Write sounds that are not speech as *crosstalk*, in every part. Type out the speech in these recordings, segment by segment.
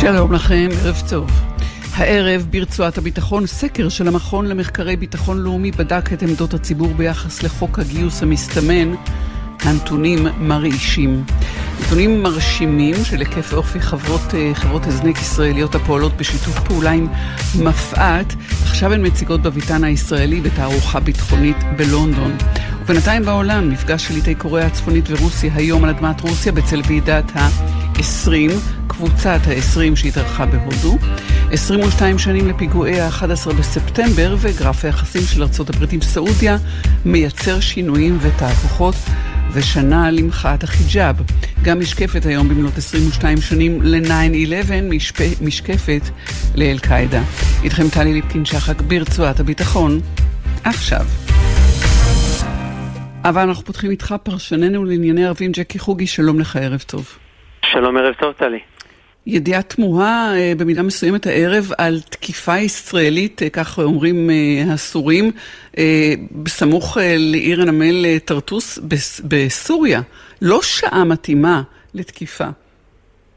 שלום לכם, ערב טוב. הערב ברצועת הביטחון, סקר של המכון למחקרי ביטחון לאומי בדק את עמדות הציבור ביחס לחוק הגיוס המסתמן. הנתונים מרעישים. נתונים מרשימים של היקף אופי חברות, אה, חברות הזנק ישראליות הפועלות בשיתוף פעולה עם מפא"ת, עכשיו הן מציגות בביתן הישראלי בתערוכה ביטחונית בלונדון. ובינתיים בעולם, מפגש שליטי קוריאה הצפונית ורוסיה היום על אדמת רוסיה בצל ועידת ה-20, קבוצת ה-20 שהתארחה בהודו. 22 שנים לפיגועי ה-11 בספטמבר וגרף היחסים של ארה"ב עם סעודיה מייצר שינויים ותהפוכות ושנה למחאת החיג'אב. גם משקפת היום במלאת 22 שנים ל-9-11, משקפת לאל-קאעידה. איתכם טלי ליפקין-שחק ברצועת הביטחון. עכשיו. אבל אנחנו פותחים איתך פרשננו לענייני ערבים ג'קי חוגי, שלום לך, ערב טוב. שלום, ערב טוב, טלי. ידיעה תמוהה אה, במידה מסוימת הערב על תקיפה ישראלית, אה, כך אומרים אה, הסורים, בסמוך לעיר הנמל טרטוס בסוריה. לא שעה מתאימה לתקיפה.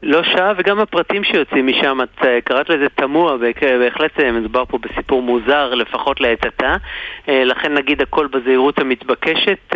לא שעה, וגם הפרטים שיוצאים משם, את קראת לזה תמוה, בהחלט מדובר פה בסיפור מוזר, לפחות לעת עתה. לכן נגיד הכל בזהירות המתבקשת,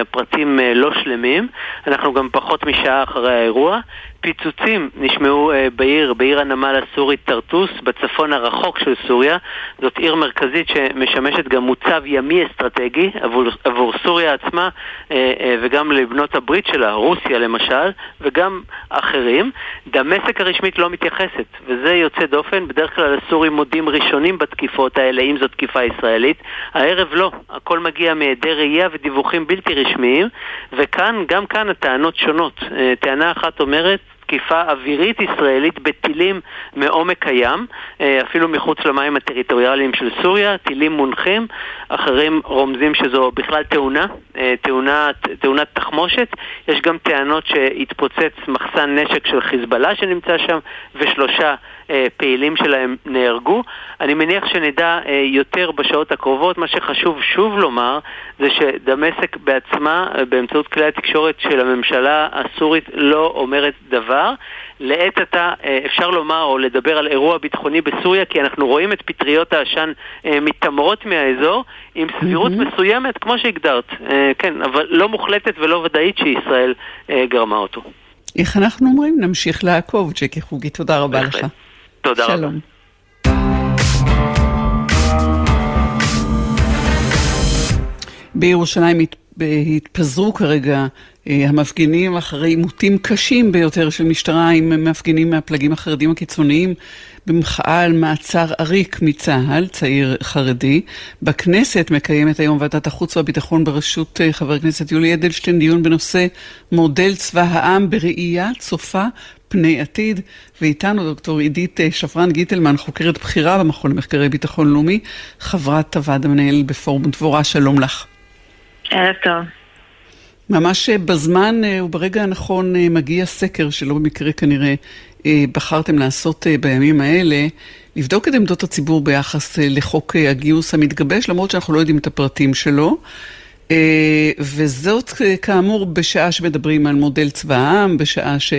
הפרטים לא שלמים. אנחנו גם פחות משעה אחרי האירוע. פיצוצים נשמעו uh, בעיר, בעיר הנמל הסורית טרטוס, בצפון הרחוק של סוריה. זאת עיר מרכזית שמשמשת גם מוצב ימי אסטרטגי עבור, עבור סוריה עצמה uh, uh, וגם לבנות הברית שלה, רוסיה למשל, וגם אחרים. דמשק הרשמית לא מתייחסת, וזה יוצא דופן. בדרך כלל הסורים מודים ראשונים בתקיפות האלה, אם זו תקיפה ישראלית. הערב לא, הכל מגיע מעדי ראייה ודיווחים בלתי רשמיים, וכאן, גם כאן הטענות שונות. Uh, טענה אחת אומרת תקיפה אווירית ישראלית בטילים מעומק הים, אה, אפילו מחוץ למים הטריטוריאליים של סוריה, טילים מונחים, אחרים רומזים שזו בכלל תאונה, אה, תאונת, תאונת תחמושת. יש גם טענות שהתפוצץ מחסן נשק של חיזבאללה שנמצא שם, ושלושה פעילים שלהם נהרגו. אני מניח שנדע אה, יותר בשעות הקרובות. מה שחשוב שוב לומר זה שדמשק בעצמה, אה, באמצעות כלי התקשורת של הממשלה הסורית, לא אומרת דבר. לעת עתה אפשר לומר או לדבר על אירוע ביטחוני בסוריה כי אנחנו רואים את פטריות העשן מתעמרות מהאזור עם סבירות mm-hmm. מסוימת, כמו שהגדרת, כן, אבל לא מוחלטת ולא ודאית שישראל גרמה אותו. איך אנחנו אומרים? נמשיך לעקוב, ג'קי חוגי, תודה רבה לך. תודה רבה. שלום. בירושלים התפזרו כרגע אה, המפגינים אחרי עימותים קשים ביותר של משטרה עם מפגינים מהפלגים החרדים הקיצוניים במחאה על מעצר עריק מצה"ל, צעיר חרדי. בכנסת מקיימת היום ועדת החוץ והביטחון בראשות אה, חבר הכנסת יולי אדלשטיין דיון בנושא מודל צבא העם בראייה צופה פני עתיד, ואיתנו דוקטור עידית אה, שפרן גיטלמן, חוקרת בכירה במכון למחקרי ביטחון לאומי, חברת הוועד המנהל בפורום דבורה, שלום לך. ערב טוב. ממש אה, בזמן אה, וברגע הנכון מגיע סקר שלא במקרה כנראה בחרתם לעשות בימים האלה, לבדוק את עמדות הציבור ביחס לחוק הגיוס המתגבש, למרות שאנחנו לא יודעים את הפרטים שלו. וזאת כאמור בשעה שמדברים על מודל צבא העם, בשעה ש...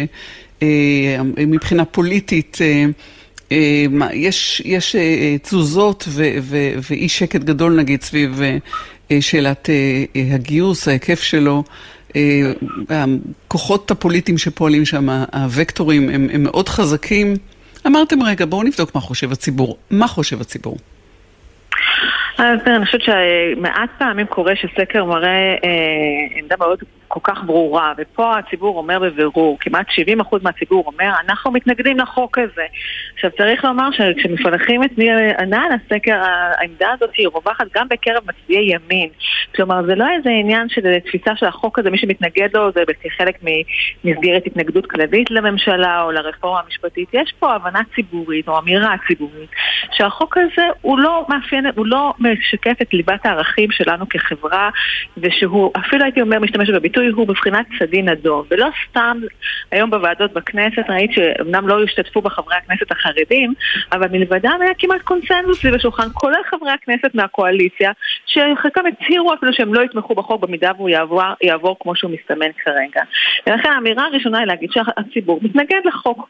מבחינה פוליטית אה, אה, יש, יש תזוזות ואי שקט גדול נגיד סביב שאלת הגיוס, ההיקף שלו. הכוחות הפוליטיים שפועלים שם, הוקטורים, הם, הם מאוד חזקים. אמרתם, רגע, בואו נבדוק מה חושב הציבור. מה חושב הציבור? אני חושבת שמעט פעמים קורה שסקר מראה עמדה מאוד כל כך ברורה, ופה הציבור אומר בבירור, כמעט 70% מהציבור אומר, אנחנו מתנגדים לחוק הזה. עכשיו צריך לומר שכשמפלחים את ענה על הסקר, העמדה הזאת היא רווחת גם בקרב מצביעי ימין. כלומר, זה לא איזה עניין של תפיסה של החוק הזה, מי שמתנגד לו זה כחלק ממסגרת התנגדות כללית לממשלה או לרפורמה המשפטית. יש פה הבנה ציבורית או אמירה ציבורית שהחוק הזה הוא לא מאפיין, הוא לא משקף את ליבת הערכים שלנו כחברה, ושהוא אפילו הייתי אומר משתמש בביטוי הביטוי הוא בבחינת סדין אדום, ולא סתם היום בוועדות בכנסת ראית שאומנם לא השתתפו בה חברי הכנסת החרדים, אבל מלבדם היה כמעט קונסנזוס סביב השולחן, כולל חברי הכנסת מהקואליציה, שחלקם הצהירו אפילו שהם לא יתמכו בחוק במידה והוא יעבור, יעבור כמו שהוא מסתמן כרגע. ולכן האמירה הראשונה היא להגיד שהציבור מתנגד לחוק.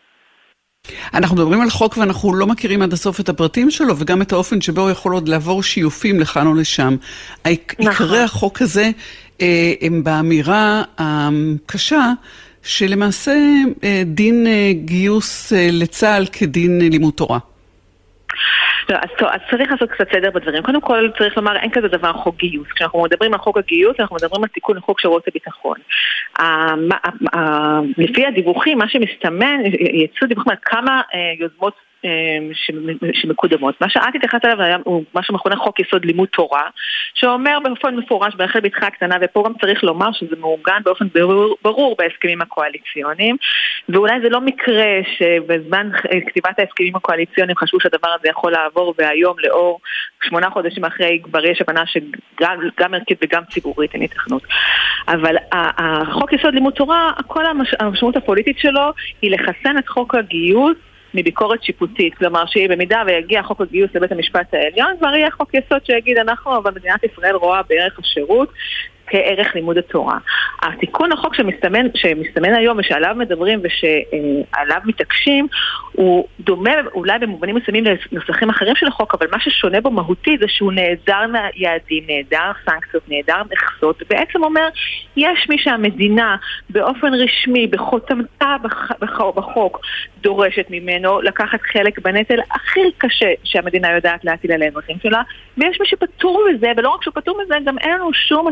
אנחנו מדברים על חוק ואנחנו לא מכירים עד הסוף את הפרטים שלו וגם את האופן שבו הוא יכול עוד לעבור שיופים לכאן או לשם. נכון. עיקרי החוק הזה הם באמירה הקשה שלמעשה אה, דין אה, גיוס אה, לצה"ל כדין אה, לימוד תורה. לא, אז, טוב, אז צריך לעשות קצת סדר בדברים. קודם כל צריך לומר, אין כזה דבר חוק גיוס. כשאנחנו מדברים על חוק הגיוס, אנחנו מדברים על תיקון לחוק שירות הביטחון. לפי הדיווחים, מה שמסתמן, יצאו דיווחים על כמה אה, יוזמות שמקודמות. מה שאת התייחסת אליו הוא מה שמכונה חוק יסוד לימוד תורה, שאומר באופן מפורש ברחל בתך הקטנה, ופה גם צריך לומר שזה מעוגן באופן ברור, ברור בהסכמים הקואליציוניים, ואולי זה לא מקרה שבזמן כתיבת ההסכמים הקואליציוניים חשבו שהדבר הזה יכול לעבור, והיום לאור שמונה חודשים אחרי כבר יש הבנה שגם ערכית וגם ציבורית אין התכנות. אבל החוק יסוד לימוד תורה, כל המשמעות הפוליטית שלו היא לחסן את חוק הגיוס מביקורת שיפוטית, כלומר שבמידה ויגיע חוק הגיוס לבית המשפט העליון, כבר יהיה חוק יסוד שיגיד אנחנו, אבל מדינת ישראל רואה בערך השירות כערך לימוד התורה. התיקון לחוק שמסתמן, שמסתמן היום ושעליו מדברים ושעליו מתעקשים הוא דומה אולי במובנים מסוימים לנוסחים אחרים של החוק, אבל מה ששונה בו מהותי זה שהוא נעדר מהיעדים, נעדר סנקציות, נעדר מכסות, ובעצם אומר יש מי שהמדינה באופן רשמי, בחותמתה בחוק, דורשת ממנו לקחת חלק בנטל הכי קשה שהמדינה יודעת להטיל על האזרחים שלה, ויש מי שפטור מזה, ולא רק שהוא פטור מזה, גם אין לנו שום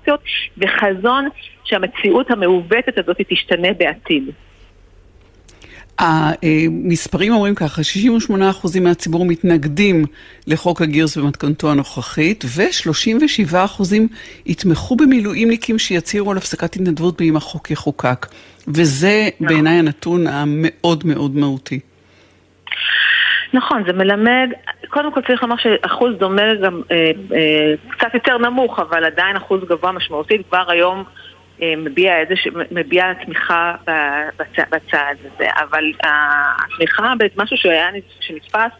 אספירציות וחזון שהמציאות המעוותת הזאת תשתנה בעתיד. המספרים אומרים ככה, 68% מהציבור מתנגדים לחוק הגיוס במתכונתו הנוכחית, ו-37% יתמכו במילואימניקים שיצהירו על הפסקת התנדבות באם החוק יחוקק. וזה נכון. בעיניי הנתון המאוד מאוד מהותי. נכון, זה מלמד, קודם כל צריך לומר שאחוז דומה גם אה, אה, קצת יותר נמוך, אבל עדיין אחוז גבוה משמעותית, כבר היום אה, מביע, ש... מביע תמיכה בצ... בצעד הזה, אבל התמיכה במשהו שנתפס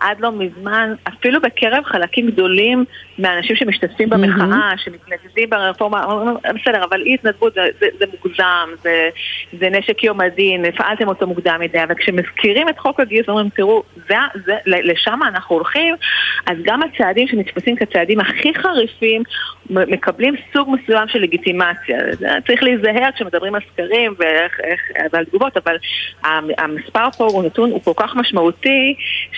עד לא מזמן, אפילו בקרב חלקים גדולים מהאנשים שמשתתפים במחאה, mm-hmm. שמתנגדים ברפורמה, בסדר, אבל אי התנדבות זה, זה, זה מוגזם, זה, זה נשק יום הדין, הפעלתם אותו מוקדם מדי, אבל כשמזכירים את חוק הגיוס, אומרים, תראו, זה, זה, לשם אנחנו הולכים, אז גם הצעדים שנתפסים כצעדים הכי חריפים, מקבלים סוג מסוים של לגיטימציה. צריך להיזהר כשמדברים על סקרים ועל תגובות, אבל המספר פה הוא נתון, הוא כל כך משמעותי,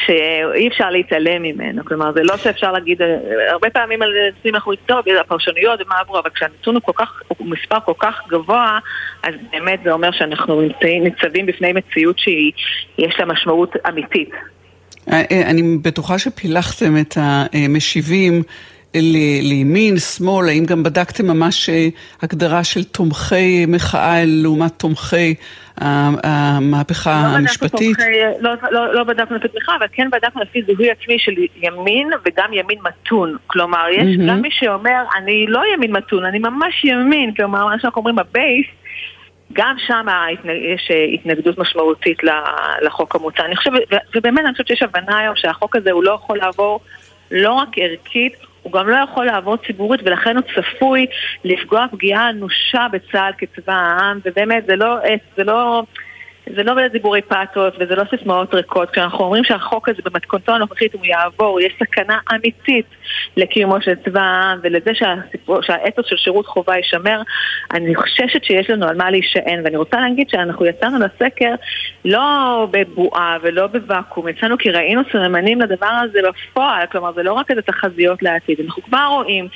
שאי אפשר להתעלם ממנו. כלומר, זה לא שאפשר להגיד, הרבה פעמים על נתונים אנחנו נצטרך, הפרשנויות ומה עברו, אבל כשהנתון הוא כל כך, הוא מספר כל כך גבוה, אז באמת זה אומר שאנחנו ניצבים בפני מציאות שיש לה משמעות אמיתית. אה, אה, אני בטוחה שפילחתם את המשיבים. לימין, שמאל, האם גם בדקתם ממש אה, הגדרה של תומכי מחאה לעומת תומכי המהפכה לא המשפטית? תומכי, לא, לא, לא בדקנו לפי תמיכה, אבל כן בדקנו לפי זיהוי עצמי של ימין וגם ימין מתון. כלומר, יש mm-hmm. גם מי שאומר, אני לא ימין מתון, אני ממש ימין, כלומר, מה שאנחנו אומרים, הבייס, גם שם יש אה, התנגדות משמעותית לחוק המוצע. אני חושבת, ובאמת אני חושבת שיש הבנה היום שהחוק הזה הוא לא יכול לעבור לא רק ערכית, הוא גם לא יכול לעבוד ציבורית ולכן הוא צפוי לפגוע פגיעה אנושה בצה"ל כצבא העם ובאמת זה לא, זה לא זה לא דיבורי פאתוס וזה לא סיסמאות ריקות. כשאנחנו אומרים שהחוק הזה במתכונתו הנוכחית הוא יעבור, יש סכנה אמיתית לקיומו של צבא העם ולזה שהסיפור, שהאתוס של שירות חובה יישמר, אני חוששת שיש לנו על מה להישען. ואני רוצה להגיד שאנחנו יצאנו לסקר לא בבועה ולא בוואקום, יצאנו כי ראינו סממנים לדבר הזה בפועל, כלומר זה לא רק איזה תחזיות לעתיד, אנחנו כבר רואים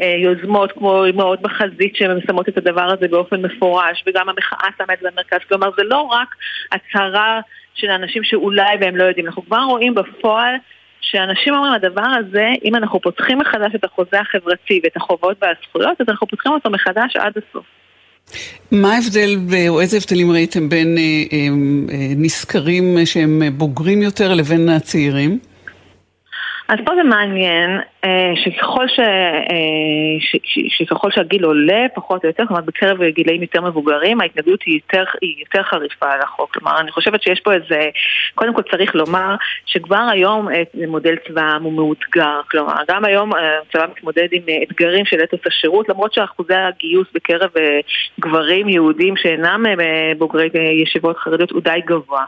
אה, יוזמות כמו אמהות בחזית שמסמות את הדבר הזה באופן מפורש, וגם המחאה שמה את זה במרכז, כלומר זה לא רק הצהרה של אנשים שאולי והם לא יודעים. אנחנו כבר רואים בפועל שאנשים אומרים, הדבר הזה, אם אנחנו פותחים מחדש את החוזה החברתי ואת החובות והזכויות, אז אנחנו פותחים אותו מחדש עד הסוף. מה ההבדל, או איזה הבדלים ראיתם בין אה, אה, אה, נשכרים שהם בוגרים יותר לבין הצעירים? אז פה זה מעניין. אה, שככל, ש, אה, ש, ש, שככל שהגיל עולה פחות או יותר, כלומר בקרב גילאים יותר מבוגרים, ההתנגדות היא יותר, היא יותר חריפה על החוק. כלומר, אני חושבת שיש פה איזה, קודם כל צריך לומר שכבר היום מודל צבא העם הוא מאותגר. כלומר, גם היום הצבא מתמודד עם אתגרים של אתוס השירות, למרות שאחוזי הגיוס בקרב גברים יהודים שאינם בוגרי ישיבות חרדיות הוא די גבוה.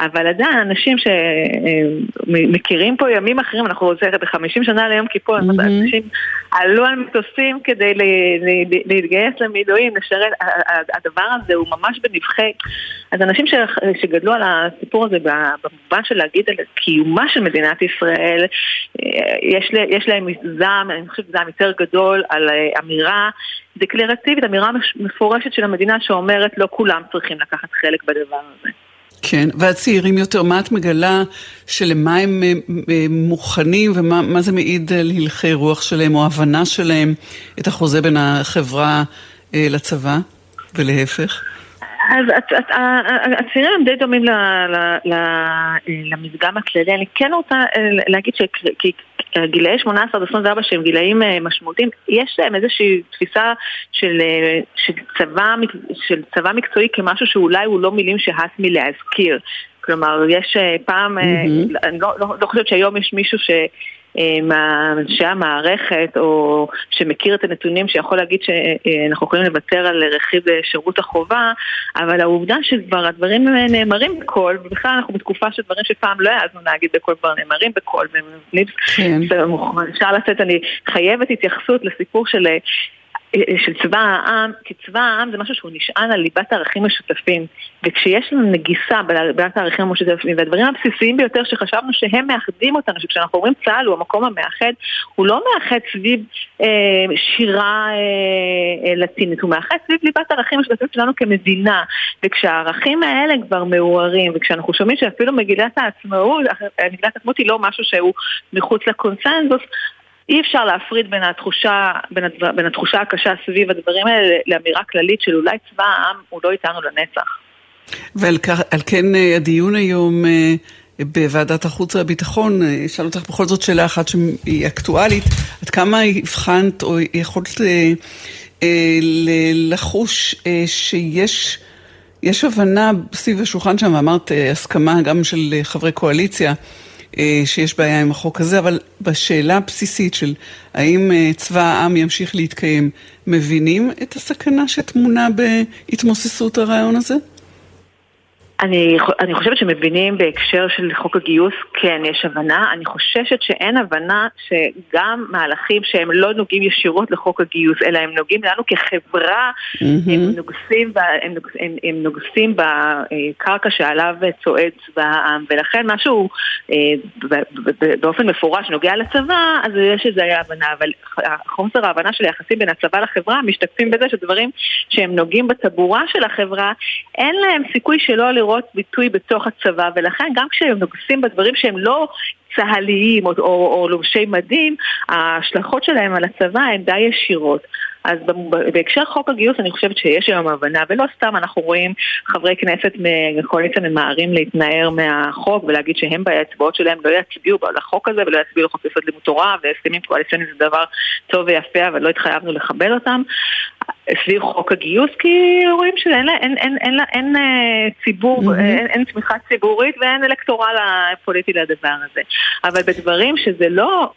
אבל עדיין אנשים שמכירים פה ימים אחרים, אנחנו רוצים ב-50 שנה ליום כיפור, אנשים עלו על מטוסים כדי להתגייס למילואים, לשרת, הדבר הזה הוא ממש בנבחי, אז אנשים שגדלו על הסיפור הזה במובן של להגיד על קיומה של מדינת ישראל, יש להם זעם, אני חושבת זעם יותר גדול על אמירה דקלרטיבית, אמירה מפורשת של המדינה שאומרת לא כולם צריכים לקחת חלק בדבר הזה. כן, והצעירים יותר, מה את מגלה שלמה הם אה, אה, מוכנים ומה זה מעיד על הלכי רוח שלהם או הבנה שלהם את החוזה בין החברה אה, לצבא ולהפך? אז הצעירים הם די דומים למדגם הכללי. אני כן רוצה להגיד שגילאי 18 עד 24 שהם גילאים משמעותיים, יש להם איזושהי תפיסה של, של, צבא, של צבא מקצועי כמשהו שאולי הוא לא מילים שהס מלהזכיר. כלומר, יש פעם, mm-hmm. אני לא, לא, לא חושבת שהיום יש מישהו ש... מאנשי המערכת או שמכיר את הנתונים שיכול להגיד שאנחנו יכולים לוותר על רכיב שירות החובה אבל העובדה שכבר הדברים נאמרים בקול ובכלל אנחנו בתקופה של דברים שפעם לא העזנו להגיד בקול כבר נאמרים בקול כן. אפשר לתת, אני חייבת התייחסות לסיפור של של צבא העם, כי צבא העם זה משהו שהוא נשען על ליבת הערכים משותפים וכשיש לנו נגיסה בליבת הערכים המשותפים והדברים הבסיסיים ביותר שחשבנו שהם מאחדים אותנו, שכשאנחנו אומרים צה"ל הוא המקום המאחד, הוא לא מאחד סביב אה, שירה אה, אה, לטינית, הוא מאחד סביב ליבת הערכים המשותפים שלנו כמדינה. וכשהערכים האלה כבר מעוררים וכשאנחנו שומעים שאפילו מגילת העצמאות, מגילת העצמאות היא לא משהו שהוא מחוץ לקונסנזוס אי אפשר להפריד בין התחושה, בין, הדבר, בין התחושה הקשה סביב הדברים האלה לאמירה כללית של אולי צבא העם הוא לא איתנו לנצח. ועל כן אה, הדיון היום אה, בוועדת החוץ והביטחון, אה, אשאל אותך בכל זאת שאלה אחת שהיא אקטואלית, עד כמה הבחנת או יכולת לחוש שיש יש הבנה סביב השולחן שם, ואמרת הסכמה גם של חברי קואליציה, אה, שיש בעיה עם החוק הזה, אבל בשאלה הבסיסית של האם אה, צבא העם ימשיך להתקיים, מבינים את הסכנה שטמונה בהתמוססות הרעיון הזה? אני, אני חושבת שמבינים בהקשר של חוק הגיוס, כן, יש הבנה. אני חוששת שאין הבנה שגם מהלכים שהם לא נוגעים ישירות לחוק הגיוס, אלא הם נוגעים לנו כחברה, mm-hmm. הם, נוגסים ב, הם, הם, הם נוגסים בקרקע שעליו צועד צבא העם, ולכן משהו אה, באופן מפורש נוגע לצבא, אז יש איזו הבנה, אבל חוסר ההבנה של היחסים בין הצבא לחברה משתקפים בזה שדברים שהם נוגעים בטבורה של החברה, אין להם סיכוי שלא לראות ביטוי בתוך הצבא, ולכן גם כשהם נוגסים בדברים שהם לא צה"ליים או, או, או לובשי מדים, ההשלכות שלהם על הצבא הן די ישירות. אז בהקשר חוק הגיוס אני חושבת שיש היום הבנה, ולא סתם אנחנו רואים חברי כנסת מהקואליציה ממהרים להתנער מהחוק ולהגיד שהם באצבעות שלהם לא יצביעו לחוק הזה ולא יצביעו לחוק יסוד לימוד תורה והסכמים קואליציוניים זה דבר טוב ויפה אבל לא התחייבנו לכבד אותם. סביב חוק הגיוס, כי רואים שאין אין, אין, אין, אין, אין ציבור, mm-hmm. אין, אין תמיכה ציבורית ואין אלקטורל פוליטי לדבר הזה. אבל בדברים שזה לא,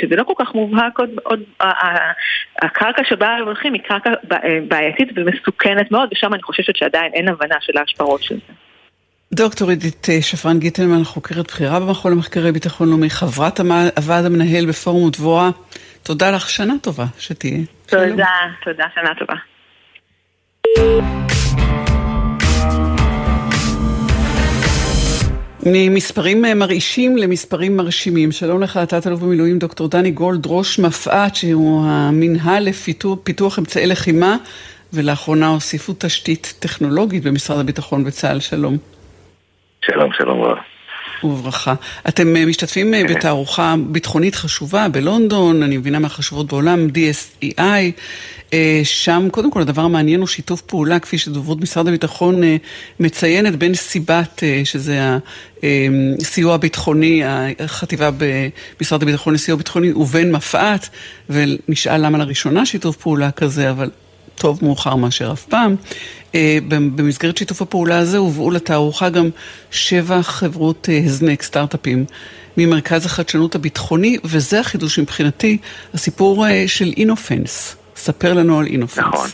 שזה לא כל כך מובהק עוד, עוד הקרקע שבה הם הולכים היא קרקע בעייתית ומסוכנת מאוד, ושם אני חושבת שעדיין אין הבנה של ההשפעות של זה. דוקטור עידית שפרן גיטלמן, חוקרת בכירה במכון למחקרי ביטחון לאומי, חברת הוועד המנהל בפורום דבורה. תודה לך, שנה טובה שתהיה. תודה, שלום. תודה, שנה טובה. ממספרים מרעישים למספרים מרשימים. שלום לך, תת-אלוף במילואים דוקטור דני גולד, ראש מפא"ת, שהוא המינהל לפיתוח אמצעי לחימה, ולאחרונה הוסיפו תשתית טכנולוגית במשרד הביטחון וצה"ל. שלום. שלום, שלום רב. וברכה. אתם אה, משתתפים אה, כן. בתערוכה ביטחונית חשובה בלונדון, אני מבינה מהחשובות בעולם, DSEI. אה, שם, קודם כל, הדבר המעניין הוא שיתוף פעולה, כפי שדוברות משרד הביטחון מציינת, בין סיבת, שזה הסיוע הביטחוני, החטיבה במשרד הביטחון לסיוע ביטחוני, ובין מפא"ת, ונשאל למה לראשונה שיתוף פעולה כזה, אבל טוב מאוחר מאשר אף פעם. אה, במסגרת שיתוף הפעולה הזה הובאו לתערוכה גם שבע חברות אה, הזנק, סטארט-אפים, ממרכז החדשנות הביטחוני, וזה החידוש מבחינתי, הסיפור אה, של אינופנס. ספר לנו על אינופנס. נכון,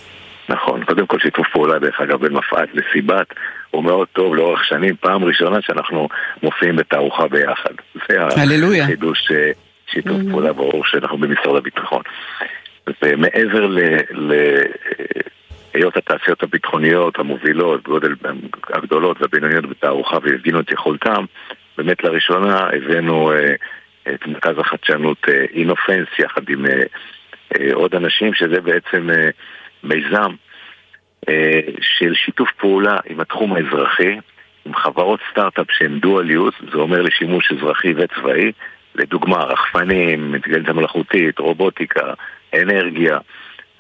נכון. קודם כל שיתוף פעולה, דרך אגב, בין מפא"ת לסיבת. הוא מאוד טוב לאורך שנים, פעם ראשונה שאנחנו מופיעים בתערוכה ביחד. זה החידוש שיתוף פעולה ברור שאנחנו במשרד הביטחון. ומעבר להיות התעשיות הביטחוניות המובילות, גודל הגדולות והבינוניות בתערוכה והפגינו את יכולתם, באמת לראשונה הבאנו אה, את מרכז החדשנות אינופנס אה, יחד עם אה, עוד אנשים, שזה בעצם מיזם של שיתוף פעולה עם התחום האזרחי, עם חברות סטארט-אפ שהן דואל יוז, זה אומר לשימוש אזרחי וצבאי, לדוגמה רחפנים, אינטליגנציה מלאכותית, רובוטיקה, אנרגיה,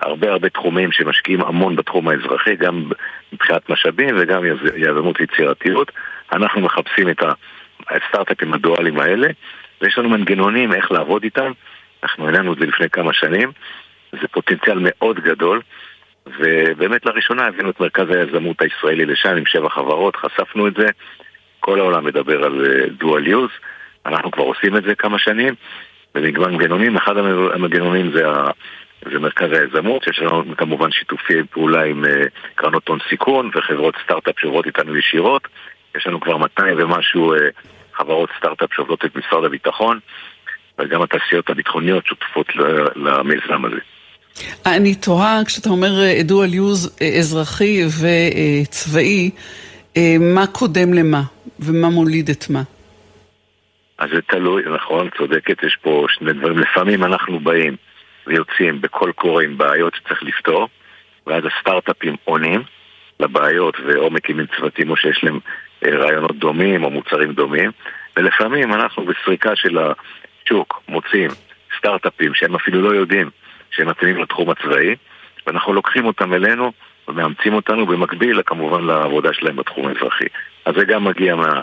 הרבה הרבה תחומים שמשקיעים המון בתחום האזרחי, גם מבחינת משאבים וגם יזמות ויצירתיות. אנחנו מחפשים את הסטארט-אפים הדואליים האלה, ויש לנו מנגנונים איך לעבוד איתם. אנחנו העלינו את זה לפני כמה שנים, זה פוטנציאל מאוד גדול, ובאמת לראשונה הבאנו את מרכז היזמות הישראלי לשם עם שבע חברות, חשפנו את זה. כל העולם מדבר על דואל uh, יוז, אנחנו כבר עושים את זה כמה שנים. במגוון מנגנונים, אחד המנגנונים זה, ה, זה מרכז היזמות, שיש לנו כמובן שיתופי פעולה עם uh, קרנות הון סיכון וחברות סטארט-אפ שעוברות איתנו ישירות. יש לנו כבר 200 ומשהו uh, חברות סטארט-אפ שעובדות את משרד הביטחון, וגם התעשיות הביטחוניות שותפות למיזם הזה. אני תוהה, כשאתה אומר דואל יוז אזרחי וצבאי, מה קודם למה ומה מוליד את מה? אז זה תלוי, נכון, צודקת, יש פה שני דברים. לפעמים אנחנו באים ויוצאים בקול קורא עם בעיות שצריך לפתור, ואז הסטארט-אפים עונים לבעיות ואו מקימים צוותים או שיש להם אה, רעיונות דומים או מוצרים דומים, ולפעמים אנחנו בסריקה של השוק מוצאים סטארט-אפים שהם אפילו לא יודעים שהם מתאימים לתחום הצבאי, ואנחנו לוקחים אותם אלינו ומאמצים אותנו במקביל כמובן לעבודה שלהם בתחום האזרחי. אז זה גם מגיע מה...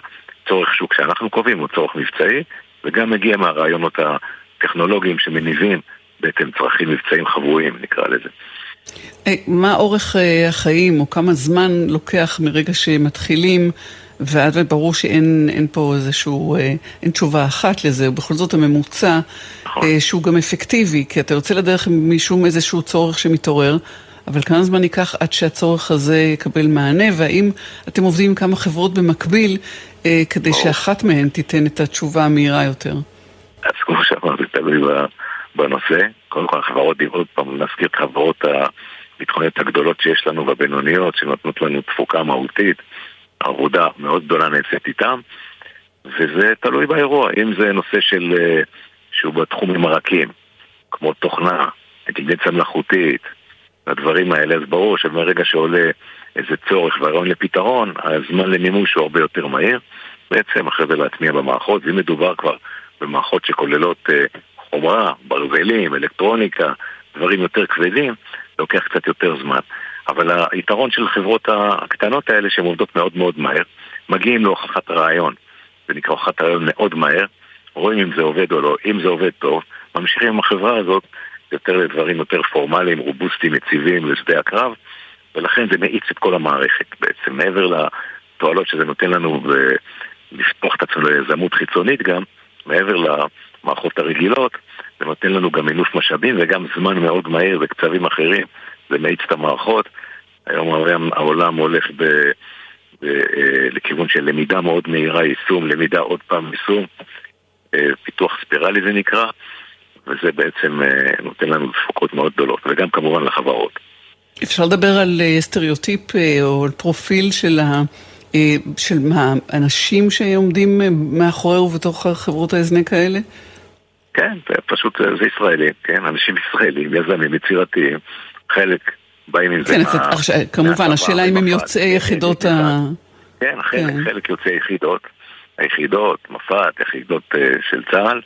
צורך שוק שאנחנו קובעים הוא צורך מבצעי, וגם מגיע מהרעיונות הטכנולוגיים שמניבים בעצם צרכים מבצעיים חבויים, נקרא לזה. אה, מה אורך אה, החיים, או כמה זמן לוקח מרגע שמתחילים, ועד וברור שאין פה איזשהו, אה, אין תשובה אחת לזה, ובכל זאת הממוצע, נכון. שהוא גם אפקטיבי, כי אתה יוצא לדרך משום איזשהו צורך שמתעורר, אבל כמה זמן ייקח עד שהצורך הזה יקבל מענה, והאם אתם עובדים עם כמה חברות במקביל אה, כדי שאחת מהן תיתן את התשובה המהירה יותר? אז כמו שאמרתי, תלוי בנושא. קודם כל החברות, עוד פעם, נזכיר את החברות הביטחוניות הגדולות שיש לנו והבינוניות, שנותנות לנו תפוקה מהותית, עבודה מאוד גדולה נעשית איתם, וזה תלוי באירוע. אם זה נושא של, אה, שהוא בתחומים הרכים, כמו תוכנה, אינטליגנציה מלאכותית, הדברים האלה, אז ברור שמרגע שעולה איזה צורך והרעיון לפתרון, הזמן למימוש הוא הרבה יותר מהיר. בעצם אחרי זה להטמיע במערכות, ואם מדובר כבר במערכות שכוללות אה, חומרה, ברזלים, אלקטרוניקה, דברים יותר כבדים, לוקח קצת יותר זמן. אבל היתרון של החברות הקטנות האלה, שהן עובדות מאוד מאוד מהר, מגיעים להוכחת רעיון. זה נקרא הוכחת רעיון מאוד מהר, רואים אם זה עובד או לא, אם זה עובד טוב, ממשיכים עם החברה הזאת יותר לדברים יותר פורמליים, רובוסטיים, יציבים לשדה הקרב, ולכן זה מאיץ את כל המערכת בעצם. מעבר לתועלות שזה נותן לנו לפתוח את עצמנו ליזמות חיצונית גם, מעבר למערכות הרגילות, זה נותן לנו גם מינוף משאבים וגם זמן מאוד מהיר וקצבים אחרים, זה מאיץ את המערכות. היום העולם, העולם הולך ב, ב, אה, לכיוון של למידה מאוד מהירה, יישום, למידה עוד פעם יישום, אה, פיתוח ספירלי זה נקרא, וזה בעצם אה, נותן לנו תפוקות מאוד גדולות, וגם כמובן לחברות. אפשר לדבר על סטריאוטיפ או על פרופיל של, ה, של האנשים שעומדים מאחורי ובתוך חברות ההזנק האלה? כן, פשוט זה ישראלים, כן, אנשים ישראלים, יזמים, יצירתיים, חלק באים עם כן, זה. כן, כמובן, השאלה אם הם יוצאי יחידות ה... כן, חלק, כן. חלק יוצאי יחידות. היחידות, מפת, יחידות אה, של צה"ל,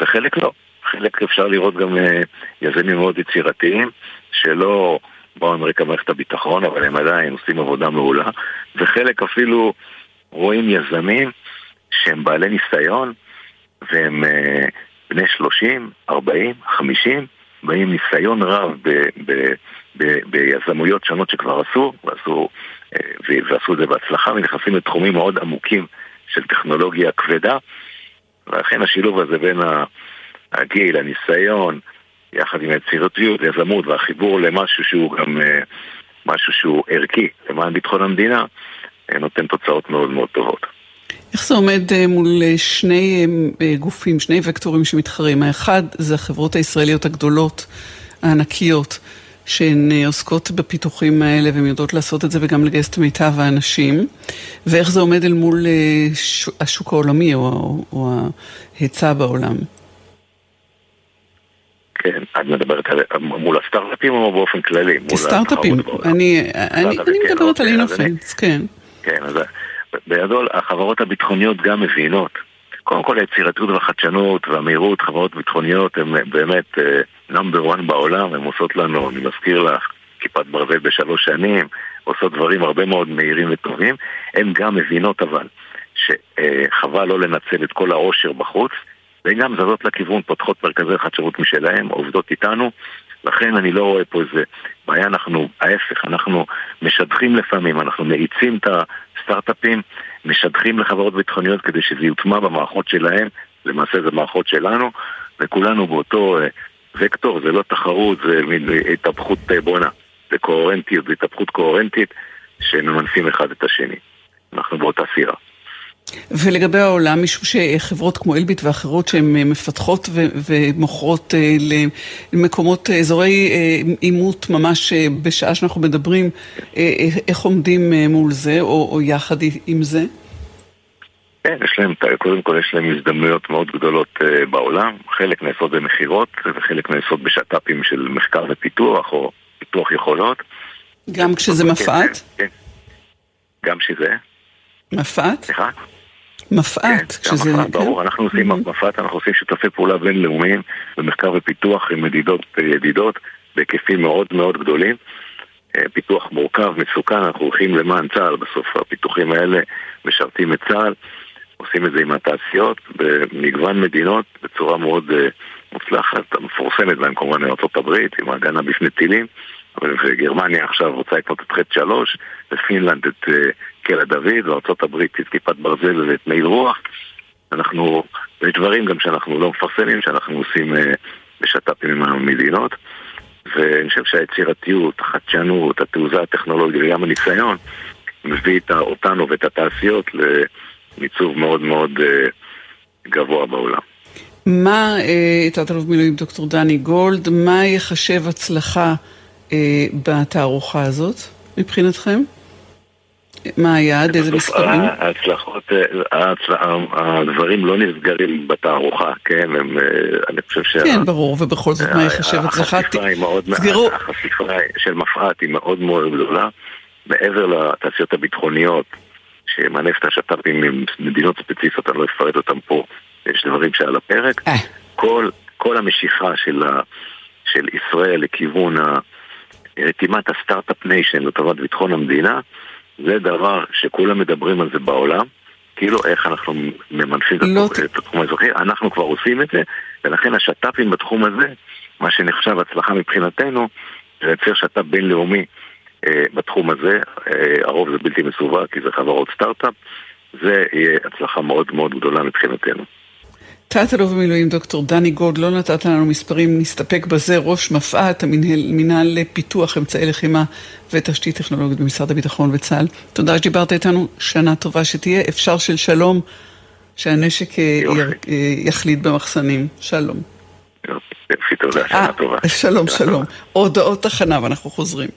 וחלק לא. חלק אפשר לראות גם אה, יזמים מאוד יצירתיים, שלא באו עם רקע מערכת הביטחון, אבל הם עדיין עושים עבודה מעולה, וחלק אפילו רואים יזמים שהם בעלי ניסיון, והם אה, בני 30, 40, 50, באים ניסיון רב ב, ב, ב, ביזמויות שונות שכבר עשו, ועשו, אה, ועשו את זה בהצלחה, ונכנסים לתחומים מאוד עמוקים של טכנולוגיה כבדה, ולכן השילוב הזה בין הגיל, הניסיון, יחד עם היצירתיות, יזמות והחיבור למשהו שהוא גם אה, משהו שהוא ערכי למען ביטחון המדינה, נותן תוצאות מאוד מאוד טובות. איך זה עומד אה, מול אה, שני אה, גופים, שני וקטורים שמתחרים? האחד זה החברות הישראליות הגדולות, הענקיות, שהן עוסקות בפיתוחים האלה והן יודעות לעשות את זה וגם לגייס את מיטב האנשים. ואיך זה עומד אל מול השוק העולמי או, או ההיצע בעולם? כן, את מדברת על, מול הסטארט-אפים או באופן כללי? כסטארט-אפים, אני, אני, אני כן, מדברת על אוקיי, אינופנס, כן. כן, אז בגדול, החברות הביטחוניות גם מבינות. קודם כל היצירתיות והחדשנות והמהירות, חברות ביטחוניות הן באמת נאמבר uh, 1 בעולם, הן עושות לנו, אני מזכיר לך, כיפת ברזל בשלוש שנים, עושות דברים הרבה מאוד מהירים וטובים. הן גם מבינות אבל שחבל uh, לא לנצל את כל העושר בחוץ, והן גם זזות לכיוון, פותחות מרכזי חדשנות משלהם, עובדות איתנו. לכן אני לא רואה פה איזה בעיה, אנחנו, ההפך, אנחנו משדכים לפעמים, אנחנו מאיצים את הסטארט-אפים, משדכים לחברות ביטחוניות כדי שזה יוטמע במערכות שלהם, למעשה זה מערכות שלנו, וכולנו באותו uh, וקטור, זה לא תחרות, זה מין התהפכות uh, בונה, זה קוהרנטיות, זה התהפכות קוהרנטית שממנפים אחד את השני. אנחנו באותה סירה. ולגבי העולם, משום שחברות כמו אלביט ואחרות שהן אה, מפתחות ו- ומוכרות אה, למקומות, אה, אזורי עימות ממש בשעה שאנחנו מדברים, איך עומדים מול זה או, או יחד עם זה? כן, יש להם, קודם כל יש להם הזדמנויות מאוד גדולות בעולם, חלק נעשות במכירות וחלק נעשות בשת"פים של מחקר ופיתוח או פיתוח יכולות. גם כשזה כן, מפא"ת? כן, גם שזה. מפא"ת? סליחה? מפא"ת, כן, שזה... מפא"ת, ברור, אנחנו עושים, mm-hmm. מפא"ת, אנחנו עושים שותפי פעולה בינלאומיים במחקר ופיתוח עם מדידות אה, ידידות בהיקפים מאוד מאוד גדולים. אה, פיתוח מורכב, מסוכן, אנחנו הולכים למען צה"ל, בסוף הפיתוחים האלה משרתים את צה"ל, עושים את זה עם התעשיות במגוון מדינות בצורה מאוד uh, מוצלחת, המפורסמת בהם כמובן הברית, עם ההגנה בפני טילים, אבל גרמניה עכשיו רוצה לקנות את חטא שלוש, ופינלנד את uh, קלע דוד, וארה"ב את כיפת ברזל ואת מעיל רוח. אנחנו, יש דברים גם שאנחנו לא מפרסמים, שאנחנו עושים uh, בשת"פים עם המדינות. ואני חושב שהיצירתיות, החדשנות, התעוזה הטכנולוגית וגם הניסיון מביא אותנו ואת התעשיות למיצוב מאוד מאוד uh, גבוה בעולם. מה, תת-אלוף מילואים דוקטור דני גולד, מה יחשב הצלחה אה, בתערוכה הזאת מבחינתכם? מה היעד? איזה מספרים? ההצלחות, אה, הדברים לא נסגרים בתערוכה, כן? הם, אה, אני חושב שה... כן, ברור, ובכל זאת מה יחשב הצלחה? סגרו. החשיפה של מפא"ת היא מאוד מאוד גדולה. מעבר לתעשיות הביטחוניות, שמנף את השת"פים עם מדינות ספציפיות, אני לא אפרט אותם פה, יש דברים שעל הפרק. כל, כל המשיכה של, ה, של ישראל לכיוון ה... רתימת ה start-up nation לטובת ביטחון המדינה, זה דבר שכולם מדברים על זה בעולם, כאילו איך אנחנו ממנפים לא... את התחום האזרחי, אנחנו כבר עושים את זה, ולכן השת"פים בתחום הזה, מה שנחשב הצלחה מבחינתנו, זה לייצר שת"פ בינלאומי אה, בתחום הזה, אה, הרוב זה בלתי מסווג כי זה חברות סטארט-אפ, זה יהיה הצלחה מאוד מאוד גדולה מבחינתנו. תת-אלוף במילואים דוקטור דני גולד, לא נתת לנו מספרים, נסתפק בזה, ראש מפא"ת, המינהל לפיתוח אמצעי לחימה ותשתית טכנולוגית במשרד הביטחון וצה"ל. תודה שדיברת איתנו, שנה טובה שתהיה, אפשר של שלום, שהנשק אה, אה, יחליט במחסנים. שלום. יופי, תודה, שנה אה, טובה. שלום, שלום. הודעות תחנה ואנחנו חוזרים.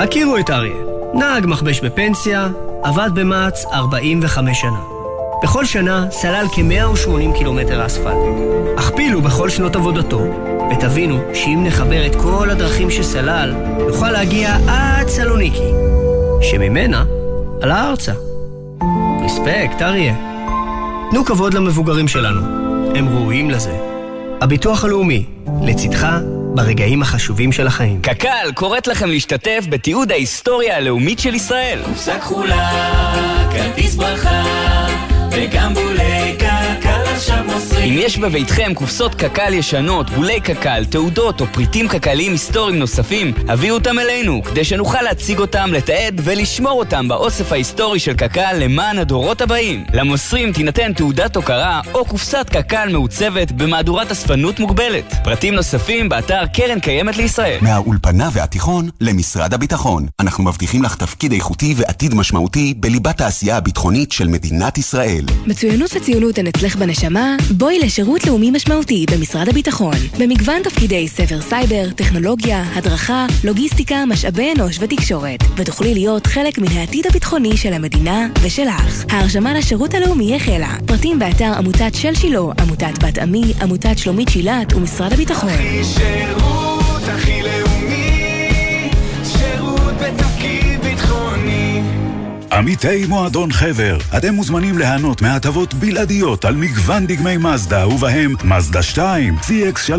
הכירו את אריה. נהג מכבש בפנסיה, עבד במע"צ 45 שנה. בכל שנה סלל כ-180 קילומטר אספלט. הכפילו בכל שנות עבודתו, ותבינו שאם נחבר את כל הדרכים שסלל, נוכל להגיע עד סלוניקי, שממנה עלה ארצה. רספקט, אריה. תנו כבוד למבוגרים שלנו, הם ראויים לזה. הביטוח הלאומי, לצדך ברגעים החשובים של החיים. קק"ל קוראת לכם להשתתף בתיעוד ההיסטוריה הלאומית של ישראל. קופסה כחולה, כרטיס ברכה, וגם בולי קק"ל. אם יש בביתכם קופסות קק"ל ישנות, בולי קק"ל, תעודות או פריטים קק"ליים היסטוריים נוספים, הביאו אותם אלינו, כדי שנוכל להציג אותם, לתעד ולשמור אותם באוסף ההיסטורי של קק"ל למען הדורות הבאים. למוסרים תינתן תעודת הוקרה או קופסת קק"ל מעוצבת במהדורת אספנות מוגבלת. פרטים נוספים באתר קרן קיימת לישראל. מהאולפנה והתיכון למשרד הביטחון. אנחנו מבטיחים לך תפקיד איכותי ועתיד משמעותי בליבת העשייה הביטחונית של מדינת ישראל. מצוינות וציונות הן אצלך בנשמה? בואי לשירות לאומי משמעותי במשרד הביטחון. במגוון תפקידי סבר סייבר, טכנולוגיה, הדרכה, לוגיסטיקה, משאבי אנוש ותקשורת. ותוכלי להיות חלק מן העתיד הביטחוני של המדינה ושלך. ההרשמה לשירות הלאומי החלה. פרטים באתר עמותת של שילה, עמותת בת עמי, עמותת שלומית שילת ומשרד הביטחון. הכי שירות, הכי לאומי, עמיתי מועדון חבר, אתם מוזמנים ליהנות מהטבות בלעדיות על מגוון דגמי מזדה, ובהם מזדה 2, CX3,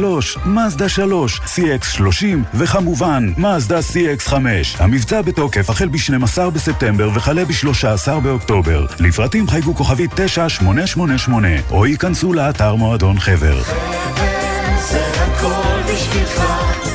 מזדה 3, CX30 וכמובן מזדה CX5. המבצע בתוקף החל ב-12 בספטמבר וכלה ב-13 באוקטובר. לפרטים חייגו כוכבית 9888 או ייכנסו לאתר מועדון חבר. זה הכל בשבילך.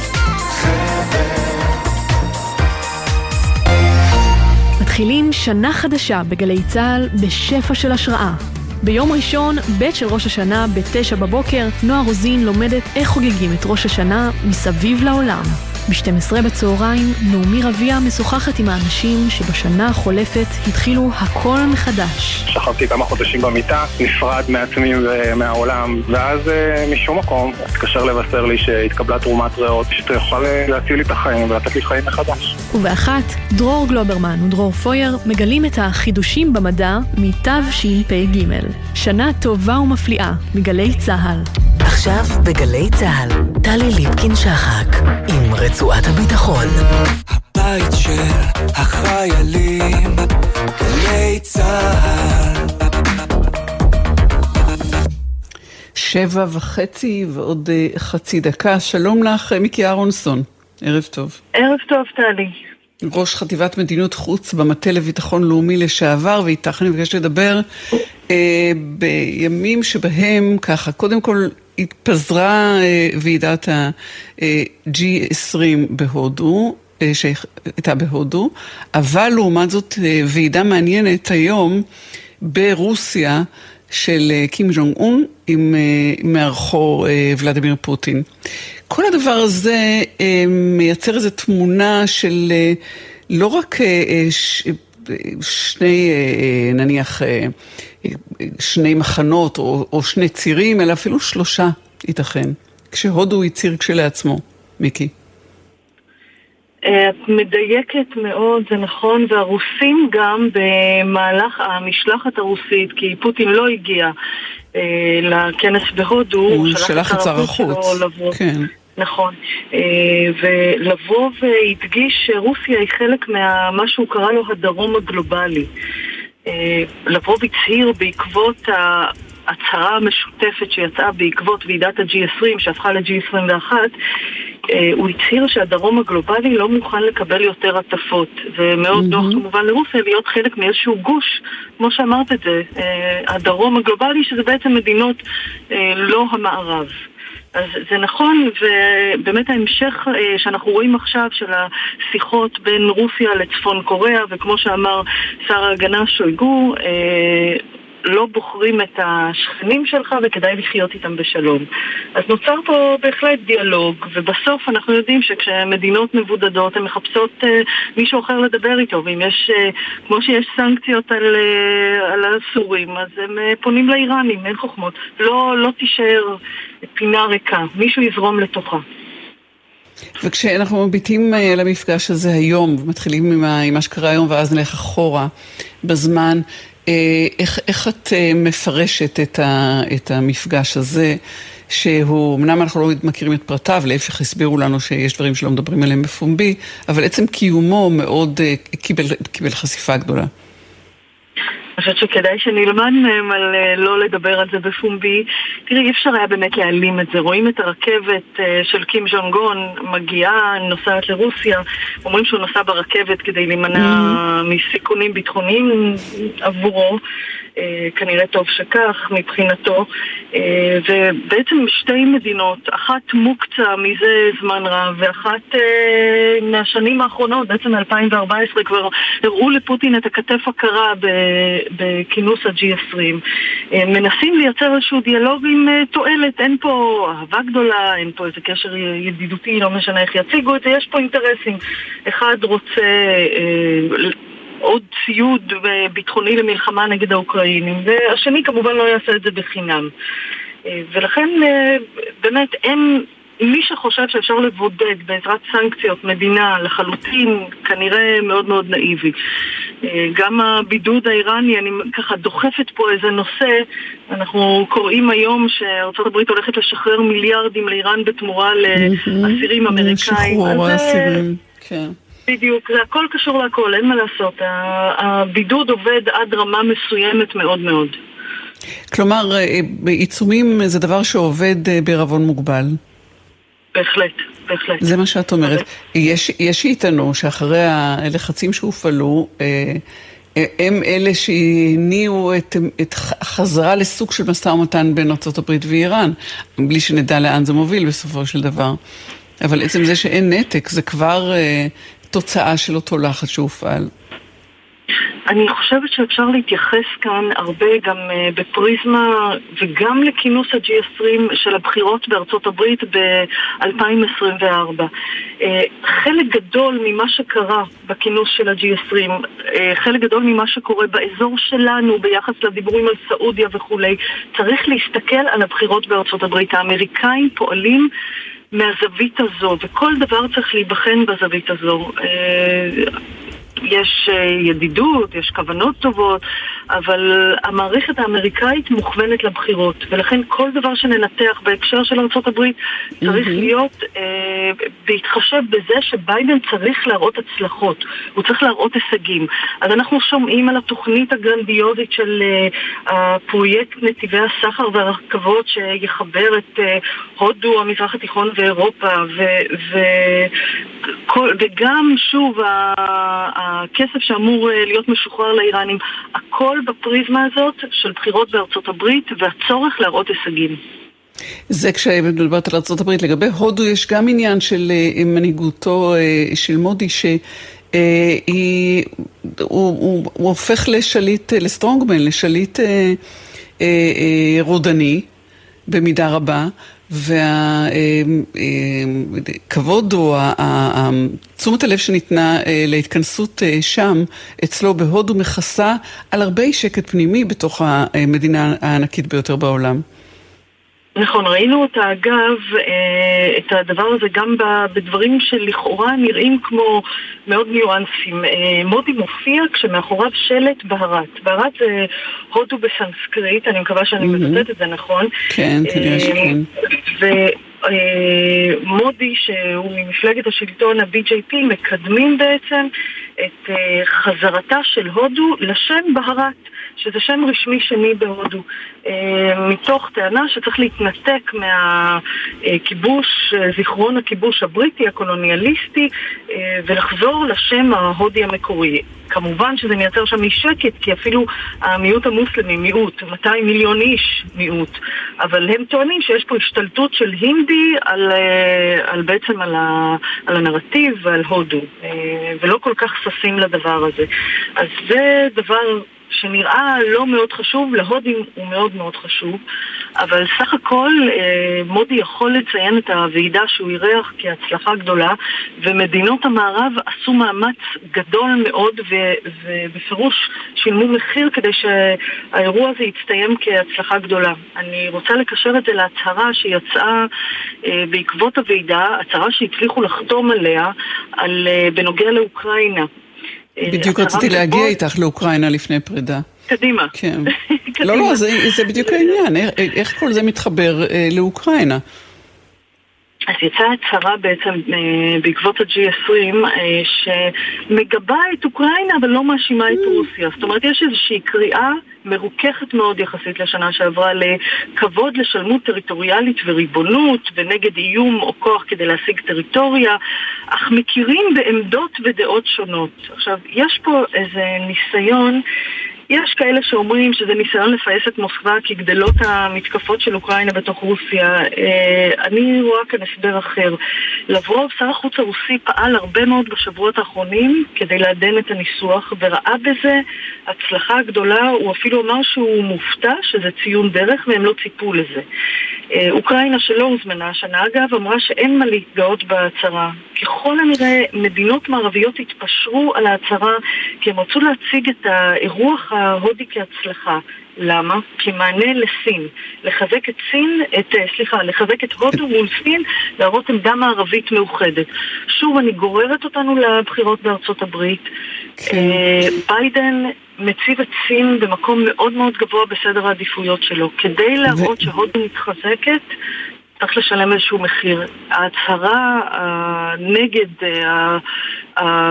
מתחילים שנה חדשה בגלי צה"ל בשפע של השראה. ביום ראשון, ב' של ראש השנה, ב-9 בבוקר, נועה רוזין לומדת איך חוגגים את ראש השנה מסביב לעולם. ב-12 בצהריים, נעמי רביע משוחחת עם האנשים שבשנה החולפת התחילו הכל מחדש. שכבתי כמה חודשים במיטה, נפרד מעצמי ומהעולם, ואז אה, משום מקום התקשר לבשר לי שהתקבלה תרומת ריאות, שאתה יכול אה, להציל לי את החיים ולתת לי חיים מחדש. ובאחת, דרור גלוברמן ודרור פויר מגלים את החידושים במדע מתשפ"ג. שנה טובה ומפליאה מגלי צה"ל. עכשיו בגלי צה"ל, טלי ליפקין-שחק עם רצועת הביטחון. הבית של החיילים, גלי צה"ל. שבע וחצי ועוד אה, חצי דקה. שלום לך, אה, מיקי אהרונסון. ערב טוב. ערב טוב, טלי. ראש חטיבת מדיניות חוץ במטה לביטחון לאומי לשעבר, ואיתך אני מבקשת לדבר אה, בימים שבהם ככה, קודם כל התפזרה אה, ועידת ה-G20 בהודו, אה, שהייתה בהודו, אבל לעומת זאת אה, ועידה מעניינת היום ברוסיה של אה, קים ג'ונג און עם אה, מארחו אה, ולדימיר פוטין. כל הדבר הזה אה, מייצר איזו תמונה של אה, לא רק אה, אה, אה, שני, אה, נניח, אה, אה, שני מחנות או, או שני צירים, אלא אפילו שלושה ייתכן. כשהודו היא ציר כשלעצמו, מיקי. אה, את מדייקת מאוד, זה נכון, והרוסים גם במהלך המשלחת הרוסית, כי פוטין לא הגיע אה, לכנס בהודו, הוא שלח את שר החוץ, כן. נכון, אה, ולבוא והדגיש שרוסיה היא חלק מה שהוא קרא לו הדרום הגלובלי. אה, לבוא והצהיר בעקבות ההצהרה המשותפת שיצאה בעקבות ועידת ה-G20 שהפכה ל-G21 הוא הצהיר שהדרום הגלובלי לא מוכן לקבל יותר הטפות. ומאוד נוח כמובן לרוסיה להיות חלק מאיזשהו גוש. כמו שאמרת את זה, הדרום הגלובלי שזה בעצם מדינות לא המערב אז זה נכון, ובאמת ההמשך שאנחנו רואים עכשיו של השיחות בין רוסיה לצפון קוריאה, וכמו שאמר שר ההגנה שויגו, לא בוחרים את השכנים שלך וכדאי לחיות איתם בשלום. אז נוצר פה בהחלט דיאלוג, ובסוף אנחנו יודעים שכשמדינות מבודדות הן מחפשות uh, מישהו אחר לדבר איתו, ואם יש, uh, כמו שיש סנקציות על, uh, על הסורים, אז הם uh, פונים לאיראנים, אין חוכמות. לא, לא תישאר פינה ריקה, מישהו יזרום לתוכה. וכשאנחנו מביטים על המפגש הזה היום, ומתחילים עם מה שקרה היום ואז נלך אחורה בזמן, אה, איך, איך את אה, מפרשת את, ה, את המפגש הזה, שהוא, אמנם אנחנו לא מכירים את פרטיו, להפך הסבירו לנו שיש דברים שלא מדברים עליהם בפומבי, אבל עצם קיומו מאוד אה, קיבל, קיבל חשיפה גדולה. חושבת שכדאי שנלמד מהם על אה, לא לדבר על זה בפומבי. תראי, אי אפשר היה באמת להעלים את זה. רואים את הרכבת אה, של קים ז'ונג גון מגיעה, נוסעת לרוסיה, אומרים שהוא נסע ברכבת כדי להימנע מסיכונים ביטחוניים עבורו. אה, כנראה טוב שכך מבחינתו, אה, ובעצם שתי מדינות, אחת מוקצה מזה זמן רב, ואחת אה, מהשנים האחרונות, בעצם מ-2014, כבר הראו לפוטין את הכתף הקרה בכינוס ה-G20. אה, מנסים לייצר איזשהו דיאלוג עם תועלת, אין פה אהבה גדולה, אין פה איזה קשר ידידותי, לא משנה איך יציגו את זה, יש פה אינטרסים. אחד רוצה... אה, עוד ציוד אה, ביטחוני למלחמה נגד האוקראינים, והשני כמובן לא יעשה את זה בחינם. אה, ולכן אה, באמת הם, מי שחושב שאפשר לבודד בעזרת סנקציות מדינה לחלוטין, כנראה מאוד מאוד נאיבי. גם הבידוד האיראני, אני ככה דוחפת פה איזה נושא, אנחנו קוראים היום שארה"ב הולכת לשחרר מיליארדים לאיראן בתמורה לאסירים אמריקאים. שחרור האסירים, כן. בדיוק, זה הכל קשור להכל, אין מה לעשות. הבידוד עובד עד רמה מסוימת מאוד מאוד. כלומר, אה, עיצומים זה דבר שעובד אה, בערבון מוגבל. בהחלט, בהחלט. זה מה שאת אומרת. יש, יש שיטענו שאחרי הלחצים שהופעלו, אה, הם אלה שהניעו את, את החזרה לסוג של משא ומתן בין ארה"ב ואיראן, בלי שנדע לאן זה מוביל בסופו של דבר. אבל עצם זה שאין נתק, זה כבר תוצאה של אותו לחץ שהופעל? אני חושבת שאפשר להתייחס כאן הרבה גם uh, בפריזמה וגם לכינוס ה-G20 של הבחירות בארצות הברית ב-2024. Uh, אה, חלק גדול ממה שקרה בכינוס של ה-G20, uh, אה, חלק גדול ממה שקורה באזור שלנו ביחס לדיבורים על סעודיה וכולי, צריך להסתכל על הבחירות בארצות הברית. האמריקאים פועלים מהזווית הזו, וכל דבר צריך להיבחן בזווית הזו. אה, יש אה, ידידות, יש כוונות טובות, אבל המערכת האמריקאית מוכוונת לבחירות, ולכן כל דבר שננתח בהקשר של ארה"ב צריך mm-hmm. להיות אה, בהתחשב בזה שביידן צריך להראות הצלחות, הוא צריך להראות הישגים. אז אנחנו שומעים על התוכנית הגרנדיוזית של אה, הפרויקט נתיבי הסחר והרכבות שיחבר את אה, הודו, המזרח התיכון ואירופה, ו, ו, כל, וגם שוב הכסף שאמור אה, להיות משוחרר לאיראנים, הכל בפריזמה הזאת של בחירות בארצות הברית והצורך להראות הישגים. זה כשמדברת על ארה"ב. לגבי הודו יש גם עניין של אה, מנהיגותו אה, של מודי, שהוא הוא, הוא הופך לשליט, לסטרונגמן, לשליט אה, אה, רודני במידה רבה, והכבוד או תשומת הלב שניתנה אה, להתכנסות אה, שם, אצלו בהודו, מכסה על הרבה שקט פנימי בתוך המדינה הענקית ביותר בעולם. נכון, ראינו אותה אגב, אה, את הדבר הזה גם בדברים שלכאורה נראים כמו מאוד ניואנסים. אה, מודי מופיע כשמאחוריו שלט בהרת. בהרת זה הודו בסנסקריט, אני מקווה שאני מבטאת את זה נכון. כן, כנראה שכן. ומודי, שהוא ממפלגת השלטון ה-BJP, מקדמים בעצם את חזרתה של הודו לשם בהרת. שזה שם רשמי שני בהודו, אה, מתוך טענה שצריך להתנתק מהכיבוש, זיכרון הכיבוש הבריטי, הקולוניאליסטי, אה, ולחזור לשם ההודי המקורי. כמובן שזה מייצר שם אי שקט, כי אפילו המיעוט המוסלמי, מיעוט, 200 מיליון איש מיעוט, אבל הם טוענים שיש פה השתלטות של הינדי על, אה, על בעצם על, ה, על הנרטיב ועל הודו, ולא כל כך ששים לדבר הזה. אז זה דבר שנראה לא מאוד חשוב, להודים הוא מאוד מאוד חשוב, אבל סך הכל אה, מודי יכול לציין את הוועידה שהוא אירח כהצלחה גדולה, ומדינות המערב עשו מאמץ גדול מאוד ובפירוש שילמו מחיר כדי שהאירוע הזה יצטיין כהצלחה גדולה. אני רוצה לקשר את זה להצהרה שיצאה אה, בעקבות הוועידה, הצהרה שהצליחו לחתום עליה על, אה, בנוגע לאוקראינה. בדיוק רציתי להגיע איתך לאוקראינה לפני פרידה. קדימה. כן. *laughs* לא, לא, זה, זה בדיוק העניין, איך, איך כל זה מתחבר אה, לאוקראינה? אז יצאה הצהרה בעצם אה, בעקבות ה-G20 אה, שמגבה את אוקראינה אבל לא מאשימה את רוסיה. זאת אומרת, יש איזושהי קריאה מרוככת מאוד יחסית לשנה שעברה לכבוד לשלמות טריטוריאלית וריבונות ונגד איום או כוח כדי להשיג טריטוריה, אך מכירים בעמדות ודעות שונות. עכשיו, יש פה איזה ניסיון יש כאלה שאומרים שזה ניסיון לפייס את מוסקבה כי גדלות המתקפות של אוקראינה בתוך רוסיה. אה, אני רואה כאן הסבר אחר. לברוב, שר החוץ הרוסי, פעל הרבה מאוד בשבועות האחרונים כדי לעדן את הניסוח, וראה בזה הצלחה גדולה. הוא אפילו אמר שהוא מופתע שזה ציון דרך והם לא ציפו לזה. אה, אוקראינה שלא הוזמנה השנה, אגב, אמרה שאין מה להתגאות בהצהרה. ככל הנראה מדינות מערביות התפשרו על ההצהרה כי הם רצו להציג את האירוח ההודי כהצלחה. למה? כמענה לסין. לחזק את סין, את, אה, סליחה, לחזק את הודו מול סין, להראות עמדה מערבית מאוחדת. שוב, אני גוררת אותנו לבחירות בארצות הברית. כן. אה, ביידן מציב את סין במקום מאוד מאוד גבוה בסדר העדיפויות שלו. כדי להראות ו... שהודו מתחזקת, צריך לשלם איזשהו מחיר. ההצהרה נגד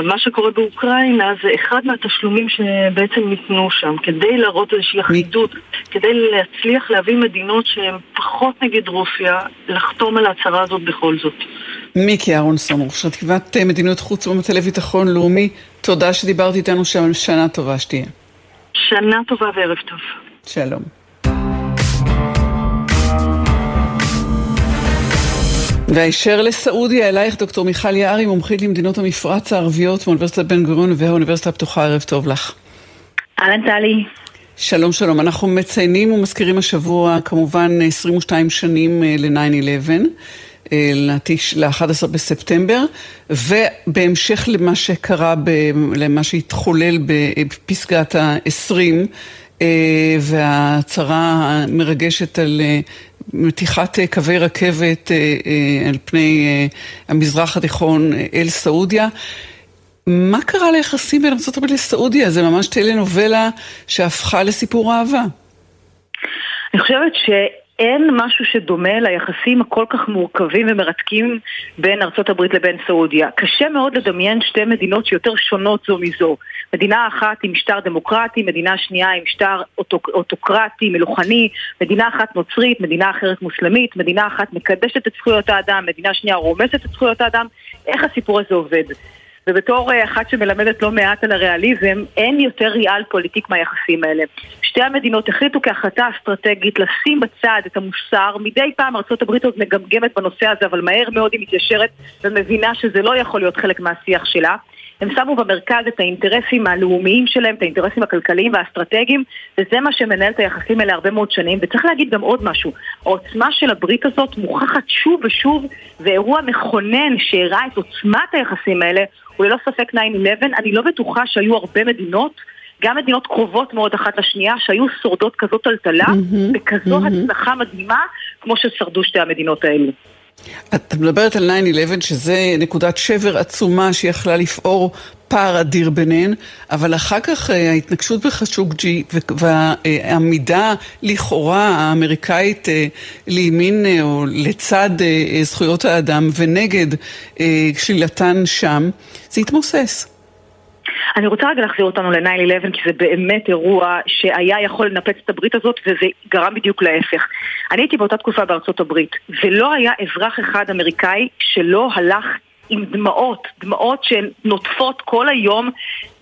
מה שקורה באוקראינה זה אחד מהתשלומים שבעצם ניתנו שם, כדי להראות איזושהי אחידות, כדי להצליח להביא מדינות שהן פחות נגד רוסיה, לחתום על ההצהרה הזאת בכל זאת. מיקי אהרונסון, ראש חטיבת מדיניות חוץ במטה לביטחון לאומי, תודה שדיברת איתנו שם, שנה טובה שתהיה. שנה טובה וערב טוב. שלום. והישר לסעודיה, אלייך דוקטור מיכל יערי, מומחית למדינות המפרץ הערביות מאוניברסיטת בן גוריון והאוניברסיטה הפתוחה, ערב טוב לך. אהלן טלי. שלום שלום, אנחנו מציינים ומזכירים השבוע כמובן 22 שנים אה, ל-9-11, ל-11 בספטמבר, ובהמשך למה שקרה, למה שהתחולל בפסגת ה-20, אה, וההצהרה המרגשת על אה, מתיחת אה, קווי רכבת אה, אה, על פני המזרח התיכון אל סעודיה. מה קרה ליחסים בין ארה"ב לסעודיה? זה ממש טלנובלה שהפכה לסיפור אהבה. אני חושבת ש... אין משהו שדומה ליחסים הכל כך מורכבים ומרתקים בין ארצות הברית לבין סעודיה. קשה מאוד לדמיין שתי מדינות שיותר שונות זו מזו. מדינה אחת עם משטר דמוקרטי, מדינה שנייה עם משטר אוטוק, אוטוקרטי, מלוכני, מדינה אחת נוצרית, מדינה אחרת מוסלמית, מדינה אחת מקדשת את זכויות האדם, מדינה שנייה רומסת את זכויות האדם. איך הסיפור הזה עובד? ובתור אה, אחת שמלמדת לא מעט על הריאליזם, אין יותר ריאל פוליטיק מהיחסים האלה. שתי המדינות החליטו כהחלטה אסטרטגית לשים בצד את המוסר, מדי פעם ארה"ב עוד מגמגמת בנושא הזה, אבל מהר מאוד היא מתיישרת ומבינה שזה לא יכול להיות חלק מהשיח שלה. הם שמו במרכז את האינטרסים הלאומיים שלהם, את האינטרסים הכלכליים והאסטרטגיים, וזה מה שמנהל את היחסים האלה הרבה מאוד שנים. וצריך להגיד גם עוד משהו, העוצמה של הברית הזאת מוכחת שוב ושוב, ואירוע מכונן שהראה את עוצמת היחסים האלה, הוא ללא ספק 9-11. אני לא בטוחה שהיו הרבה מדינות גם מדינות קרובות מאוד אחת לשנייה, שהיו שורדות כזאת טלטלה, mm-hmm, וכזו mm-hmm. הצלחה מדהימה, כמו ששרדו שתי המדינות האלו. את מדברת על 9-11 שזה נקודת שבר עצומה שיכלה לפעור פער אדיר ביניהן, אבל אחר כך אה, ההתנגשות בחשוקג'י והעמידה לכאורה האמריקאית אה, לימין אה, או לצד זכויות האדם ונגד שלילתן שם, זה התמוסס. אני רוצה רגע להחזיר אותנו ל-9-11 כי זה באמת אירוע שהיה יכול לנפץ את הברית הזאת וזה גרם בדיוק להפך. אני הייתי באותה תקופה בארצות הברית ולא היה אזרח אחד אמריקאי שלא הלך עם דמעות, דמעות שנוטפות כל היום,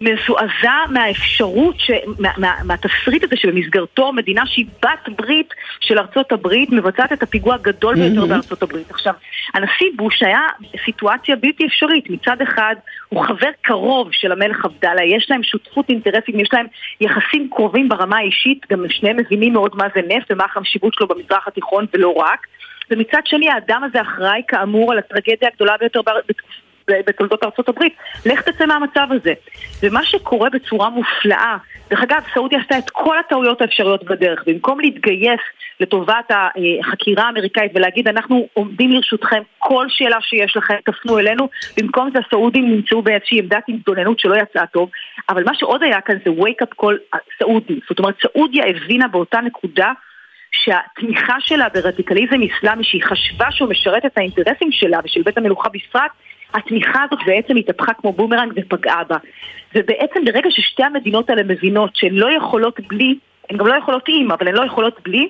מזועזע מהאפשרות, ש... מה, מה, מהתסריט הזה שבמסגרתו מדינה שהיא בת ברית של ארצות הברית מבצעת את הפיגוע הגדול ביותר mm-hmm. בארצות הברית. עכשיו, הנשיא בוש היה סיטואציה בלתי אפשרית. מצד אחד, הוא חבר קרוב של המלך עבדאללה, יש להם שותפות אינטרסים, יש להם יחסים קרובים ברמה האישית, גם שניהם מבינים מאוד מה זה נפט ומה החשיבות שלו במזרח התיכון ולא רק. ומצד שני האדם הזה אחראי כאמור על הטרגדיה הגדולה ביותר בתולדות ארצות הברית. לך תצא מהמצב הזה. ומה שקורה בצורה מופלאה דרך אגב, סעודיה עשתה את כל הטעויות האפשריות בדרך. במקום להתגייס לטובת החקירה האמריקאית ולהגיד אנחנו עומדים לרשותכם, כל שאלה שיש לכם תפנו אלינו, במקום זה הסעודים נמצאו באיזושהי עמדת התגוננות שלא יצאה טוב. אבל מה שעוד היה כאן זה wake up call סעודי. זאת אומרת, סעודיה הבינה באותה נקודה שהתמיכה שלה ברדיקליזם אסלאמי, שהיא חשבה שהוא משרת את האינטרסים שלה ושל בית המלוכה בפרט, התמיכה הזאת בעצם התהפכה כמו בומרנג ופגעה בה. ובעצם ברגע ששתי המדינות האלה מבינות שהן לא יכולות בלי, הן גם לא יכולות עם, אבל הן לא יכולות בלי,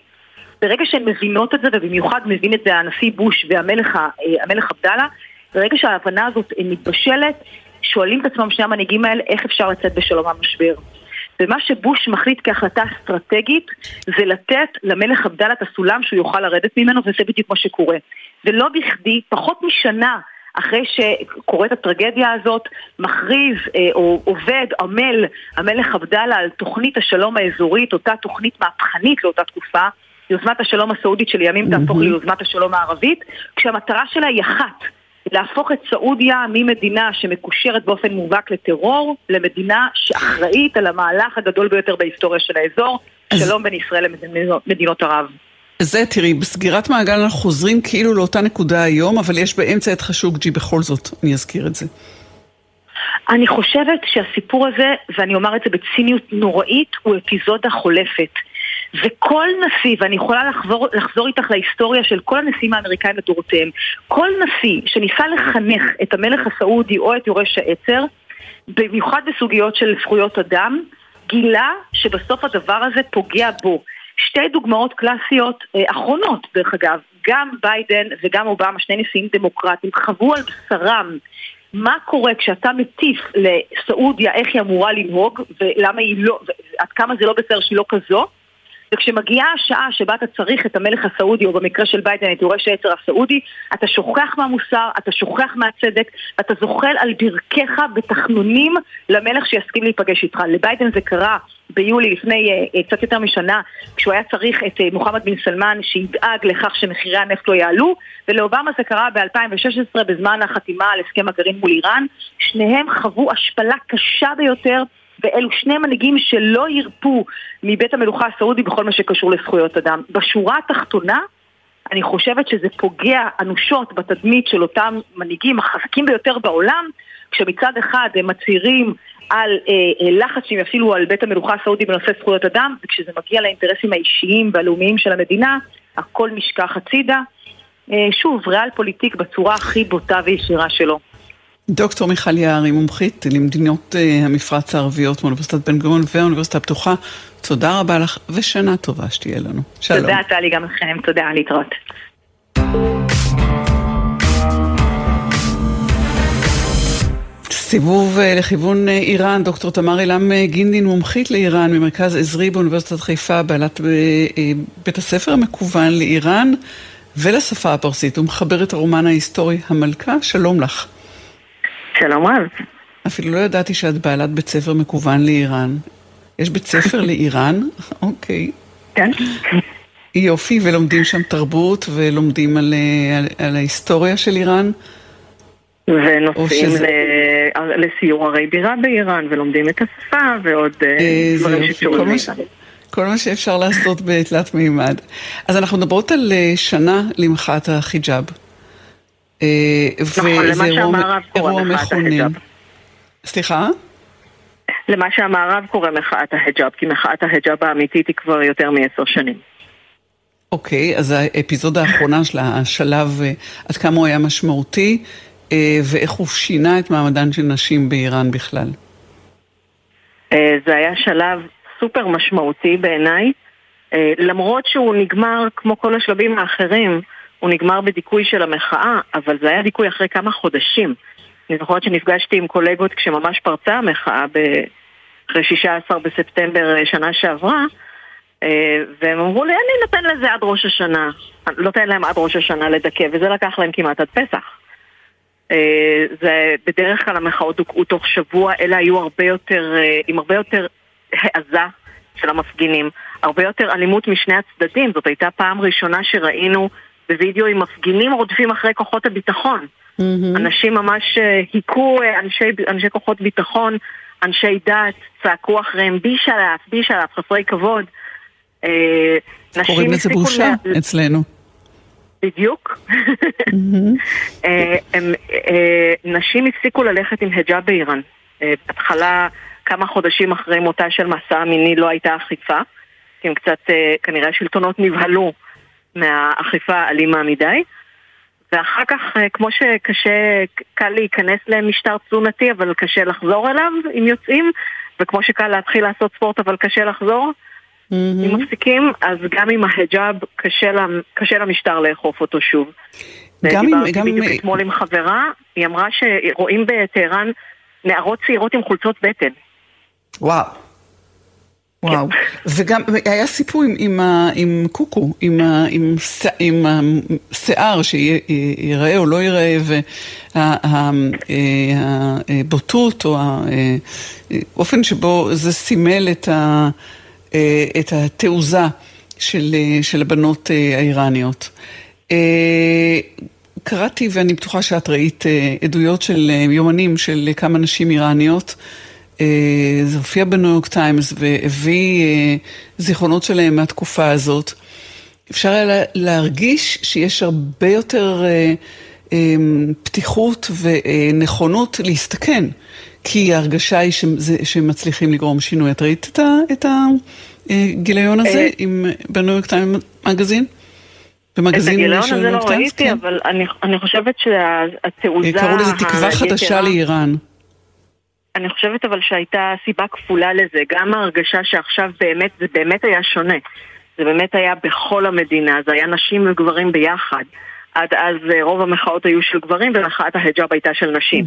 ברגע שהן מבינות את זה, ובמיוחד מבין את זה הנשיא בוש והמלך אה, עבדאללה, ברגע שההבנה הזאת מתבשלת, שואלים את עצמם שני המנהיגים האלה איך אפשר לצאת בשלום מהמשבר. ומה שבוש מחליט כהחלטה אסטרטגית זה לתת למלך עבדאללה את הסולם שהוא יוכל לרדת ממנו וזה בדיוק מה שקורה. ולא בכדי, פחות משנה אחרי שקורית הטרגדיה הזאת, מכריז אה, או עובד, עמל, המלך עבדאללה על תוכנית השלום האזורית, אותה תוכנית מהפכנית לאותה תקופה, יוזמת השלום הסעודית שלימים תהפוך ליוזמת השלום הערבית, כשהמטרה שלה היא אחת, להפוך את סעודיה ממדינה שמקושרת באופן מובהק לטרור, למדינה שאחראית על המהלך הגדול ביותר בהיסטוריה של האזור, שלום בין ישראל למדינות ערב. זה, תראי, בסגירת מעגל אנחנו חוזרים כאילו לאותה נקודה היום, אבל יש באמצע את חשוקג'י בכל זאת, אני אזכיר את זה. אני חושבת שהסיפור הזה, ואני אומר את זה בציניות נוראית, הוא אפיזודה חולפת. וכל נשיא, ואני יכולה לחזור, לחזור איתך להיסטוריה של כל הנשיאים האמריקאים לדורותיהם, כל נשיא שניסה לחנך את המלך הסעודי או את יורש העצר, במיוחד בסוגיות של זכויות אדם, גילה שבסוף הדבר הזה פוגע בו. שתי דוגמאות קלאסיות אה, אחרונות, דרך אגב, גם ביידן וגם אובמה, שני נשיאים דמוקרטיים, חוו על בשרם מה קורה כשאתה מטיף לסעודיה איך היא אמורה לנהוג ולמה היא לא, עד כמה זה לא בסדר שהיא לא כזו וכשמגיעה השעה שבה אתה צריך את המלך הסעודי, או במקרה של ביידן את יורש העצר הסעודי, אתה שוכח מהמוסר, אתה שוכח מהצדק, ואתה זוחל על ברכיך בתחנונים למלך שיסכים להיפגש איתך. לביידן זה קרה ביולי לפני uh, קצת יותר משנה, כשהוא היה צריך את uh, מוחמד בן סלמן שידאג לכך שמחירי הנפט לא יעלו, ולאובמה זה קרה ב-2016 בזמן החתימה על הסכם הגרעין מול איראן. שניהם חוו השפלה קשה ביותר. ואלו שני מנהיגים שלא ירפו מבית המלוכה הסעודי בכל מה שקשור לזכויות אדם. בשורה התחתונה, אני חושבת שזה פוגע אנושות בתדמית של אותם מנהיגים החזקים ביותר בעולם, כשמצד אחד הם מצהירים על אה, אה, לחץ שהם יפעילו על בית המלוכה הסעודי בנושא זכויות אדם, וכשזה מגיע לאינטרסים האישיים והלאומיים של המדינה, הכל נשכח הצידה. אה, שוב, ריאל פוליטיק בצורה הכי בוטה וישירה שלו. דוקטור מיכל יערי, מומחית למדינות uh, המפרץ הערביות מאוניברסיטת בן גוריון והאוניברסיטה הפתוחה, תודה רבה לך ושנה טובה שתהיה לנו. שלום. תודה טלי גם לכם, תודה, להתראות. סיבוב uh, לכיוון uh, איראן, דוקטור תמר אילם גינדין, מומחית לאיראן ממרכז עזרי באוניברסיטת חיפה, בעלת בית הספר המקוון לאיראן ולשפה הפרסית, ומחברת הרומן ההיסטורי המלכה, שלום לך. שלום רב. אפילו לא ידעתי שאת בעלת בית ספר מקוון לאיראן. יש בית ספר לאיראן? *laughs* אוקיי. כן. יופי, ולומדים שם תרבות, ולומדים על, על, על ההיסטוריה של איראן? ונוסעים שזה... ל... לסיור ערי בירה באיראן, ולומדים את השפה, ועוד אה, דברים שקשורים לאיראן. כל מה שאפשר לעשות בתלת מימד. אז אנחנו מדברות על אה, שנה למחאת החיג'אב. נכון, למה שהמערב קורא מחאת ההיג'אב. סליחה? למה שהמערב קורא מחאת ההיג'אב, כי מחאת ההיג'אב האמיתית היא כבר יותר מעשר שנים. אוקיי, אז האפיזודה האחרונה של השלב, עד כמה הוא היה משמעותי, ואיך הוא שינה את מעמדן של נשים באיראן בכלל. זה היה שלב סופר משמעותי בעיניי, למרות שהוא נגמר כמו כל השלבים האחרים. הוא נגמר בדיכוי של המחאה, אבל זה היה דיכוי אחרי כמה חודשים. אני זוכרת שנפגשתי עם קולגות כשממש פרצה המחאה אחרי 16 בספטמבר שנה שעברה, והם אמרו לי, אני נותן לזה עד ראש השנה. נותן להם עד ראש השנה לדכא, וזה לקח להם כמעט עד פסח. זה בדרך כלל המחאות דוכאו תוך שבוע, אלה היו הרבה יותר, עם הרבה יותר העזה של המפגינים, הרבה יותר אלימות משני הצדדים. זאת הייתה פעם ראשונה שראינו בווידאו עם מפגינים רודפים אחרי כוחות הביטחון. Mm-hmm. אנשים ממש היכו אנשי, אנשי כוחות ביטחון, אנשי דת צעקו אחריהם בי שלף, בי שלף, חסרי כבוד. אה, קוראים לזה בושה לה- אצלנו. בדיוק. *laughs* אה, הם, אה, נשים הפסיקו ללכת עם היג'אב באיראן. אה, בהתחלה, כמה חודשים אחרי מותה של מסע המיני לא הייתה אכיפה, כי הם קצת, אה, כנראה השלטונות נבהלו מהאכיפה האלימה מדי. ואחר כך, אה, כמו שקשה, קל להיכנס למשטר תזונתי, אבל קשה לחזור אליו אם יוצאים, וכמו שקל להתחיל לעשות ספורט, אבל קשה לחזור, אם מפסיקים, אז גם עם ההיג'אב קשה, קשה למשטר לאכוף אותו שוב. גם אם- דיברתי גם- בדיוק אתמול עם חברה, היא אמרה שרואים בטהרן נערות צעירות עם חולצות בטן. וואו. וואו. וגם היה סיפור עם, עם, עם קוקו, עם, עם, עם השיער שיראה או לא ייראה, והבוטות או האופן שבו זה סימל את, ה, אה, את התעוזה של, אה, של הבנות אה, האיראניות. אה, קראתי, ואני בטוחה שאת ראית אה, עדויות של אה, יומנים של כמה נשים איראניות. אה, זה הופיע בניו יורק טיימס והביא אה, זיכרונות שלהם מהתקופה הזאת. אפשר היה לה- להרגיש שיש הרבה יותר אה, פתיחות ונכונות להסתכן, כי ההרגשה היא שהם מצליחים לגרום שינוי. את ראית את, את הגיליון הזה עם, בניו יורק טיימס מגזין? את במגזין הגיליון של הזה ניו לא יורק טיימס? ראיתי, כן. אבל אני, חושבת שהתעוזה... קראו לזה תקווה חדשה לאיראן. אני חושבת אבל שהייתה סיבה כפולה לזה, גם ההרגשה שעכשיו באמת, זה באמת היה שונה. זה באמת היה בכל המדינה, זה היה נשים וגברים ביחד. עד אז אה, רוב המחאות היו של גברים ומחאת ההיג'אב הייתה של נשים.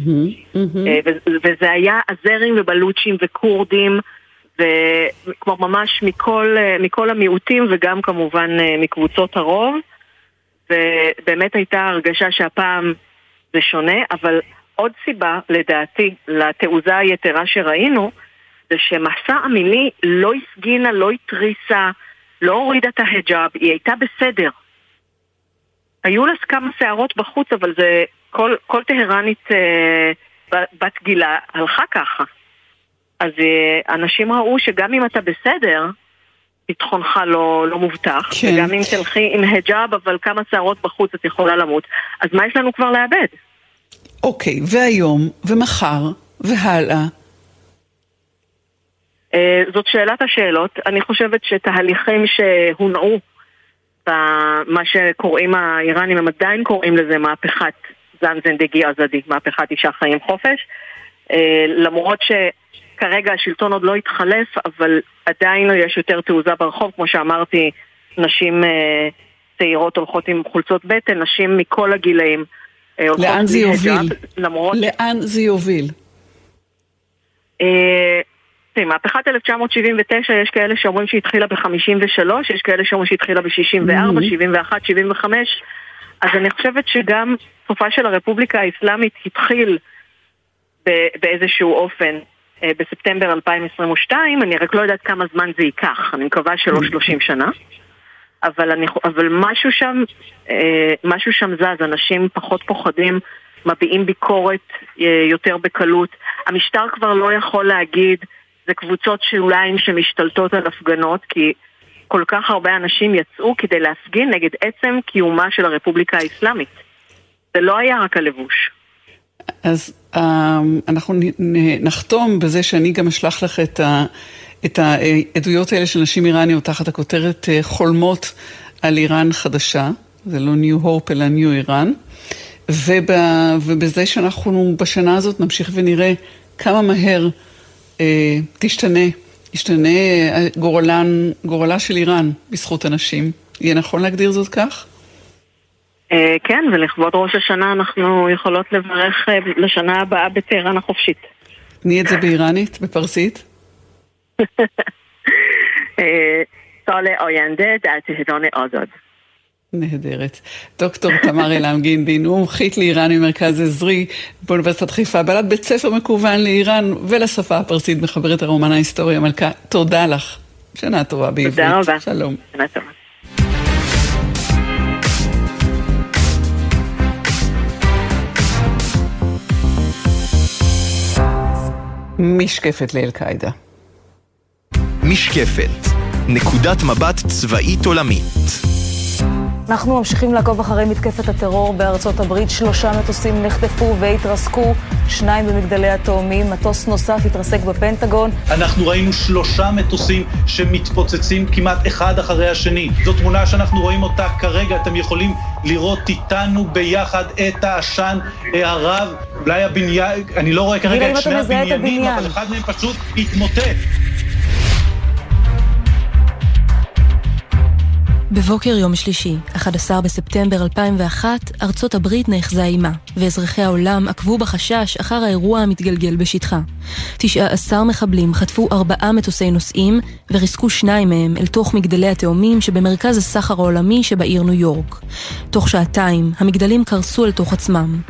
אה, ו- וזה היה הזרים ובלוצ'ים וכורדים, וכלומר ממש מכל, אה, מכל המיעוטים וגם כמובן מקבוצות הרוב. ובאמת הייתה הרגשה שהפעם זה שונה, אבל עוד סיבה, לדעתי, לתעוזה היתרה שראינו, זה שמסע המיני לא הפגינה, לא התריסה, לא הורידה את ההיג'אב, היא הייתה בסדר. היו לה כמה שערות בחוץ, אבל זה... כל, כל טהרנית אה, בת גילה הלכה ככה. אז אה, אנשים ראו שגם אם אתה בסדר, ביטחונך לא, לא מובטח, כן. וגם אם תלכי עם היג'אב, אבל כמה שערות בחוץ את יכולה למות. אז מה יש לנו כבר לאבד? אוקיי, והיום, ומחר, והלאה. אה, זאת שאלת השאלות. אני חושבת שתהליכים שהונעו במה שקוראים האיראנים, הם עדיין קוראים לזה מהפכת זן זנדגי עזדי, מהפכת אישה חיים חופש. אה, למרות שכרגע השלטון עוד לא התחלף, אבל עדיין יש יותר תעוזה ברחוב, כמו שאמרתי, נשים אה, צעירות הולכות עם חולצות בטן, נשים מכל הגילאים. אה, לאן זה יוביל? למרות... לאן זה יוביל? אה, תראי, מהפכת 1979, יש כאלה שאומרים שהיא התחילה ב-53, יש כאלה שאומרים שהיא התחילה ב-64, Mhm. 71, 75, אז אני חושבת שגם סופה של הרפובליקה האסלאמית התחיל באיזשהו אופן אה, בספטמבר 2022, אני רק לא יודעת כמה זמן זה ייקח, אני מקווה שלא 30 שנה. אבל, אני, אבל משהו שם, אה, משהו שם זז, אנשים פחות פוחדים, מביעים ביקורת אה, יותר בקלות. המשטר כבר לא יכול להגיד, זה קבוצות שוליים שמשתלטות על הפגנות, כי כל כך הרבה אנשים יצאו כדי להפגין נגד עצם קיומה של הרפובליקה האסלאמית. זה לא היה רק הלבוש. אז אה, אנחנו נחתום בזה שאני גם אשלח לך את, ה, את העדויות האלה של נשים איראניות תחת הכותרת אה, חולמות על איראן חדשה, זה לא New Hope אלא New Iran, וב, ובזה שאנחנו בשנה הזאת נמשיך ונראה כמה מהר אה, תשתנה, ישתנה אה, גורלן, גורלה של איראן בזכות הנשים. יהיה נכון להגדיר זאת כך? אה, כן, ולכבוד ראש השנה אנחנו יכולות לברך לשנה הבאה בטהרן החופשית. תני את זה באיראנית, בפרסית. סאלה אוינדה דר טהרן אזד. נהדרת. דוקטור תמר אלעם גינדין, מומחית לאיראן ממרכז עזרי באוניברסיטת חיפה, בעלת בית ספר מקוון לאיראן ולשפה הפרסית, מחברת הרומן ההיסטוריה מלכה. תודה לך. שנה טובה בעברית. תודה רבה. שלום. שנה טובה. משקפת לאל-קאעידה. משקפת, נקודת מבט צבאית עולמית. אנחנו ממשיכים לעקוב אחרי מתקפת הטרור בארצות הברית. שלושה מטוסים נחטפו והתרסקו, שניים במגדלי התאומים, מטוס נוסף התרסק בפנטגון. אנחנו ראינו שלושה מטוסים שמתפוצצים כמעט אחד אחרי השני. זו תמונה שאנחנו רואים אותה כרגע, אתם יכולים לראות איתנו ביחד את העשן אה, הרב. אולי הבניין, אני לא רואה כרגע את שני הבניינים, אבל אחד מהם פשוט התמוטט. בבוקר יום שלישי, 11 בספטמבר 2001, ארצות הברית נאחזה עימה, ואזרחי העולם עקבו בחשש אחר האירוע המתגלגל בשטחה. 19 מחבלים חטפו ארבעה מטוסי נוסעים, וריסקו שניים מהם אל תוך מגדלי התאומים שבמרכז הסחר העולמי שבעיר ניו יורק. תוך שעתיים, המגדלים קרסו אל תוך עצמם.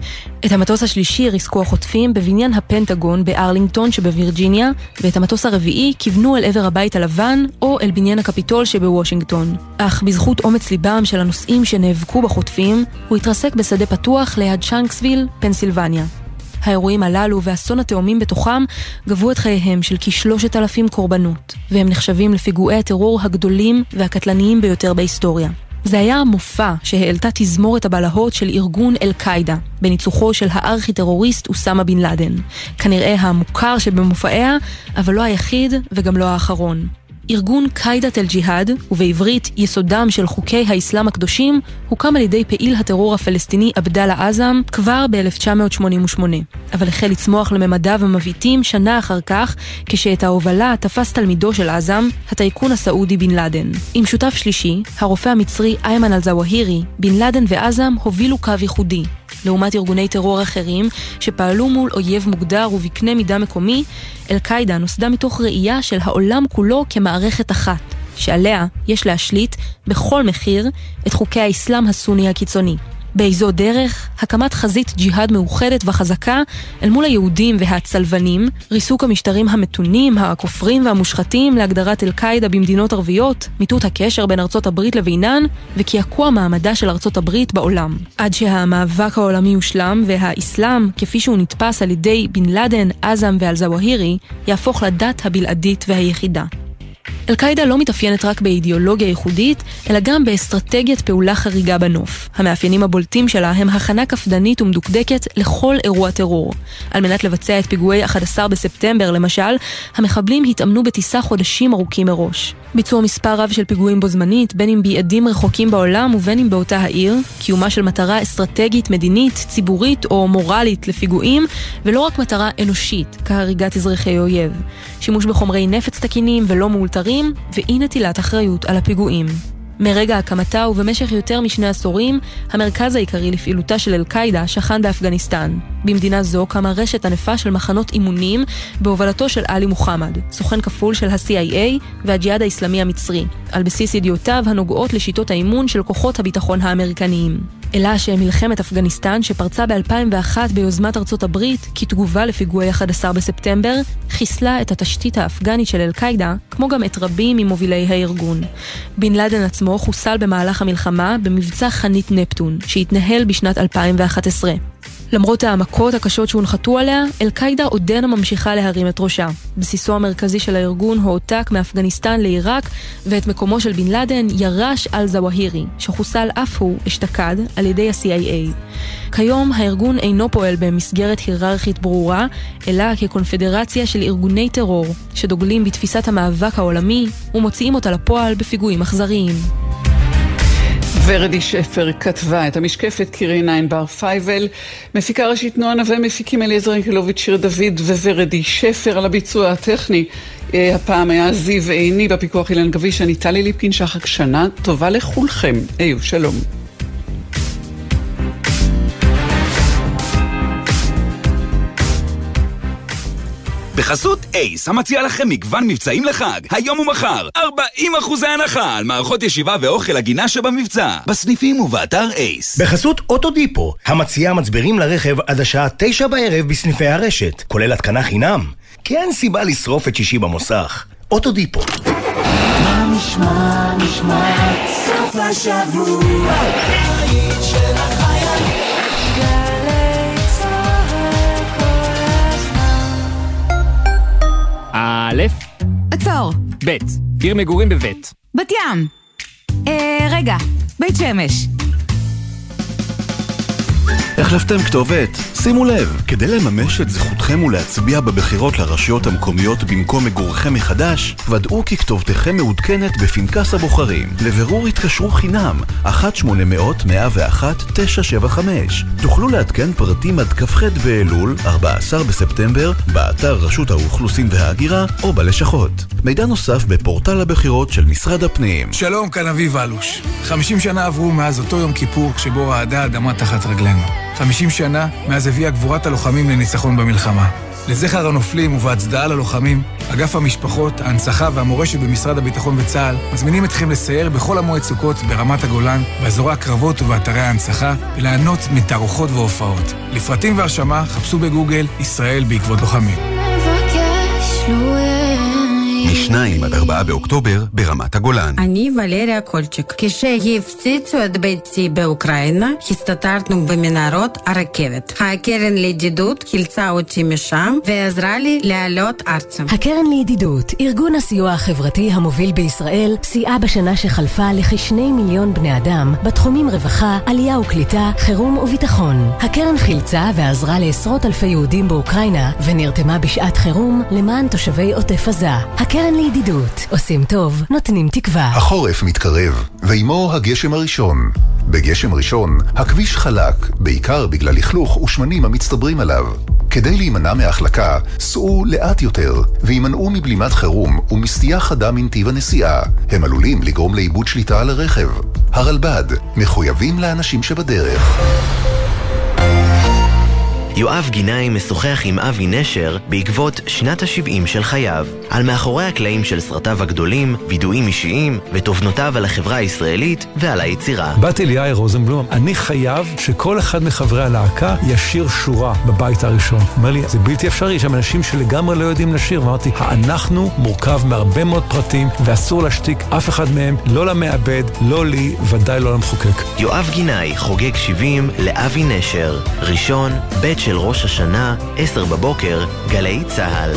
את המטוס השלישי ריסקו החוטפים בבניין הפנטגון בארלינגטון שבווירג'יניה, ואת המטוס הרביעי כיוונו אל עבר הבית הלבן או אל בניין הקפיטול שבוושינגטון. אך בזכות אומץ ליבם של הנוסעים שנאבקו בחוטפים, הוא התרסק בשדה פתוח ליד שנקסוויל, פנסילבניה. האירועים הללו ואסון התאומים בתוכם גבו את חייהם של כשלושת אלפים קורבנות, והם נחשבים לפיגועי הטרור הגדולים והקטלניים ביותר בהיסטוריה. זה היה המופע שהעלתה תזמורת הבלהות של ארגון אל-קאעידה, בניצוחו של הארכי-טרוריסט אוסמה בן לאדן. כנראה המוכר שבמופעיה, אבל לא היחיד וגם לא האחרון. ארגון קאידת אל-ג'יהאד, ובעברית יסודם של חוקי האסלאם הקדושים, הוקם על ידי פעיל הטרור הפלסטיני עבדאללה עזאם כבר ב-1988, אבל החל לצמוח לממדיו המבעיטים שנה אחר כך, כשאת ההובלה תפס תלמידו של עזאם, הטייקון הסעודי בן לאדן. עם שותף שלישי, הרופא המצרי איימן אל-זוואהירי, בן לאדן ועזאם הובילו קו ייחודי, לעומת ארגוני טרור אחרים שפעלו מול אויב מוגדר ובקנה מידה מקומי, אל-קאעידה נוסדה מתוך ראייה של העולם כולו כמערכת אחת, שעליה יש להשליט בכל מחיר את חוקי האסלאם הסוני הקיצוני. באיזו דרך, הקמת חזית ג'יהאד מאוחדת וחזקה אל מול היהודים והצלבנים, ריסוק המשטרים המתונים, הכופרים והמושחתים להגדרת אל-קאעידה במדינות ערביות, מיטוט הקשר בין ארצות הברית לבינן, וקעקוע מעמדה של ארצות הברית בעולם. עד שהמאבק העולמי יושלם והאסלאם, כפי שהוא נתפס על ידי בן לאדן, עזאם ואל-זוואהירי, יהפוך לדת הבלעדית והיחידה. אל-קאעידה לא מתאפיינת רק באידיאולוגיה ייחודית, אלא גם באסטרטגיית פעולה חריגה בנוף. המאפיינים הבולטים שלה הם הכנה קפדנית ומדוקדקת לכל אירוע טרור. על מנת לבצע את פיגועי 11 בספטמבר, למשל, המחבלים התאמנו בטיסה חודשים ארוכים מראש. ביצוע מספר רב של פיגועים בו זמנית, בין אם ביעדים רחוקים בעולם ובין אם באותה העיר, קיומה של מטרה אסטרטגית, מדינית, ציבורית או מורלית לפיגועים, ולא רק מטרה אנושית, כהריגת אזרחי אויב. שימוש בחומרי נפץ תקינים ולא מאולתרים, ואי נטילת אחריות על הפיגועים. מרגע הקמתה ובמשך יותר משני עשורים, המרכז העיקרי לפעילותה של אל-קאעידה שכן באפגניסטן. במדינה זו קמה רשת ענפה של מחנות אימונים בהובלתו של עלי מוחמד, סוכן כפול של ה-CIA והג'יהאד האסלאמי המצרי, על בסיס ידיעותיו הנוגעות לשיטות האימון של כוחות הביטחון האמריקניים. אלא שמלחמת אפגניסטן שפרצה ב-2001 ביוזמת ארצות הברית כתגובה לפיגועי 11 בספטמבר, חיסלה את התשתית האפגנית של אל-קאעידה, כמו גם את רבים ממובילי הארגון. בן לאדן עצמו חוסל במהלך המלחמה במבצע חנית נפטון, שהתנהל בשנת 2011. למרות המכות הקשות שהונחתו עליה, אל-קאעידה עודנה ממשיכה להרים את ראשה. בסיסו המרכזי של הארגון הועתק מאפגניסטן לעיראק, ואת מקומו של בן לאדן ירש אל-זוואהירי, שחוסל אף הוא אשתקד על ידי ה-CIA. כיום הארגון אינו פועל במסגרת היררכית ברורה, אלא כקונפדרציה של ארגוני טרור, שדוגלים בתפיסת המאבק העולמי ומוציאים אותה לפועל בפיגועים אכזריים. ורדי שפר כתבה את המשקפת קירינה ענבר פייבל, מפיקה ראשית נועה נווה, מפיקים אליעזר ינקלוביץ', שיר דוד וורדי שפר על הביצוע הטכני. אה, הפעם היה זיו עיני בפיקוח אילן גביש, אני טלי ליפקין שחק שנה טובה לכולכם. היו שלום. בחסות אייס, המציע לכם מגוון מבצעים לחג, היום ומחר, 40 אחוזי הנחה על מערכות ישיבה ואוכל הגינה שבמבצע, בסניפים ובאתר אייס. בחסות אוטודיפו, המציע מצברים לרכב עד השעה תשע בערב בסניפי הרשת, כולל התקנה חינם. כי אין סיבה לשרוף את שישי במוסך. אוטודיפו. מה נשמע, נשמע, סוף השבוע, א', עצור. ב', עיר מגורים בבית. בת ים. אה, רגע, בית שמש. החלפתם כתובת? שימו לב, כדי לממש את זכותכם ולהצביע בבחירות לרשויות המקומיות במקום מגורכם מחדש, ודאו כי כתובתכם מעודכנת בפנקס הבוחרים. לבירור התקשרו חינם, 1-800-101-975. תוכלו לעדכן פרטים עד כ"ח באלול, 14 בספטמבר, באתר רשות האוכלוסין וההגירה או בלשכות. מידע נוסף בפורטל הבחירות של משרד הפנים. שלום, כאן אביב אלוש. 50 שנה עברו מאז אותו יום כיפור שבו רעדה האדמה תחת רגלינו. 50 שנה מאז הביאה גבורת הלוחמים לניצחון במלחמה. לזכר הנופלים ובהצדעה ללוחמים, אגף המשפחות, ההנצחה והמורשת במשרד הביטחון וצה"ל מזמינים אתכם לסייר בכל המועד סוכות ברמת הגולן, באזורי הקרבות ובאתרי ההנצחה, וליהנות מתערוכות והופעות. לפרטים והרשמה חפשו בגוגל ישראל בעקבות לוחמים. מ-2 עד 4 באוקטובר ברמת הגולן. אני ולריה קולצ'יק. כשהפציצו את ביתי באוקראינה, הסתתרנו במנהרות הרכבת. הקרן לידידות חילצה אותי משם ועזרה לי לעלות ארצה. הקרן לידידות, ארגון הסיוע החברתי המוביל בישראל, סייעה בשנה שחלפה לכשני מיליון בני אדם בתחומים רווחה, עלייה וקליטה, חירום וביטחון. הקרן חילצה ועזרה לעשרות אלפי יהודים באוקראינה ונרתמה בשעת חירום למען תושבי עוטף עזה. הקרן לידידות, עושים טוב, נותנים תקווה. החורף מתקרב, ועימו הגשם הראשון. בגשם ראשון, הכביש חלק, בעיקר בגלל לכלוך ושמנים המצטברים עליו. כדי להימנע מהחלקה, סעו לאט יותר, והימנעו מבלימת חירום ומסטייה חדה מנתיב הנסיעה. הם עלולים לגרום לאיבוד שליטה על הרכב. הרלב"ד, מחויבים לאנשים שבדרך. יואב גינאי משוחח עם אבי נשר בעקבות שנת ה-70 של חייו, על מאחורי הקלעים של סרטיו הגדולים, וידועים אישיים ותובנותיו על החברה הישראלית ועל היצירה. באתי ליאיר רוזנבלום, אני חייב שכל אחד מחברי הלהקה ישיר שורה בבית הראשון. אומר לי, זה בלתי אפשרי, יש שם אנשים שלגמרי לא יודעים לשיר. ואמרתי, האנחנו מורכב מהרבה מאוד פרטים, ואסור להשתיק אף אחד מהם, לא למעבד, לא לי, ודאי לא למחוקק. יואב גינאי חוגג 70 לאבי נשר, ראשון, בית של ראש השנה, 10 בבוקר, גלי צה"ל.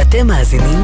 אתם מאזינים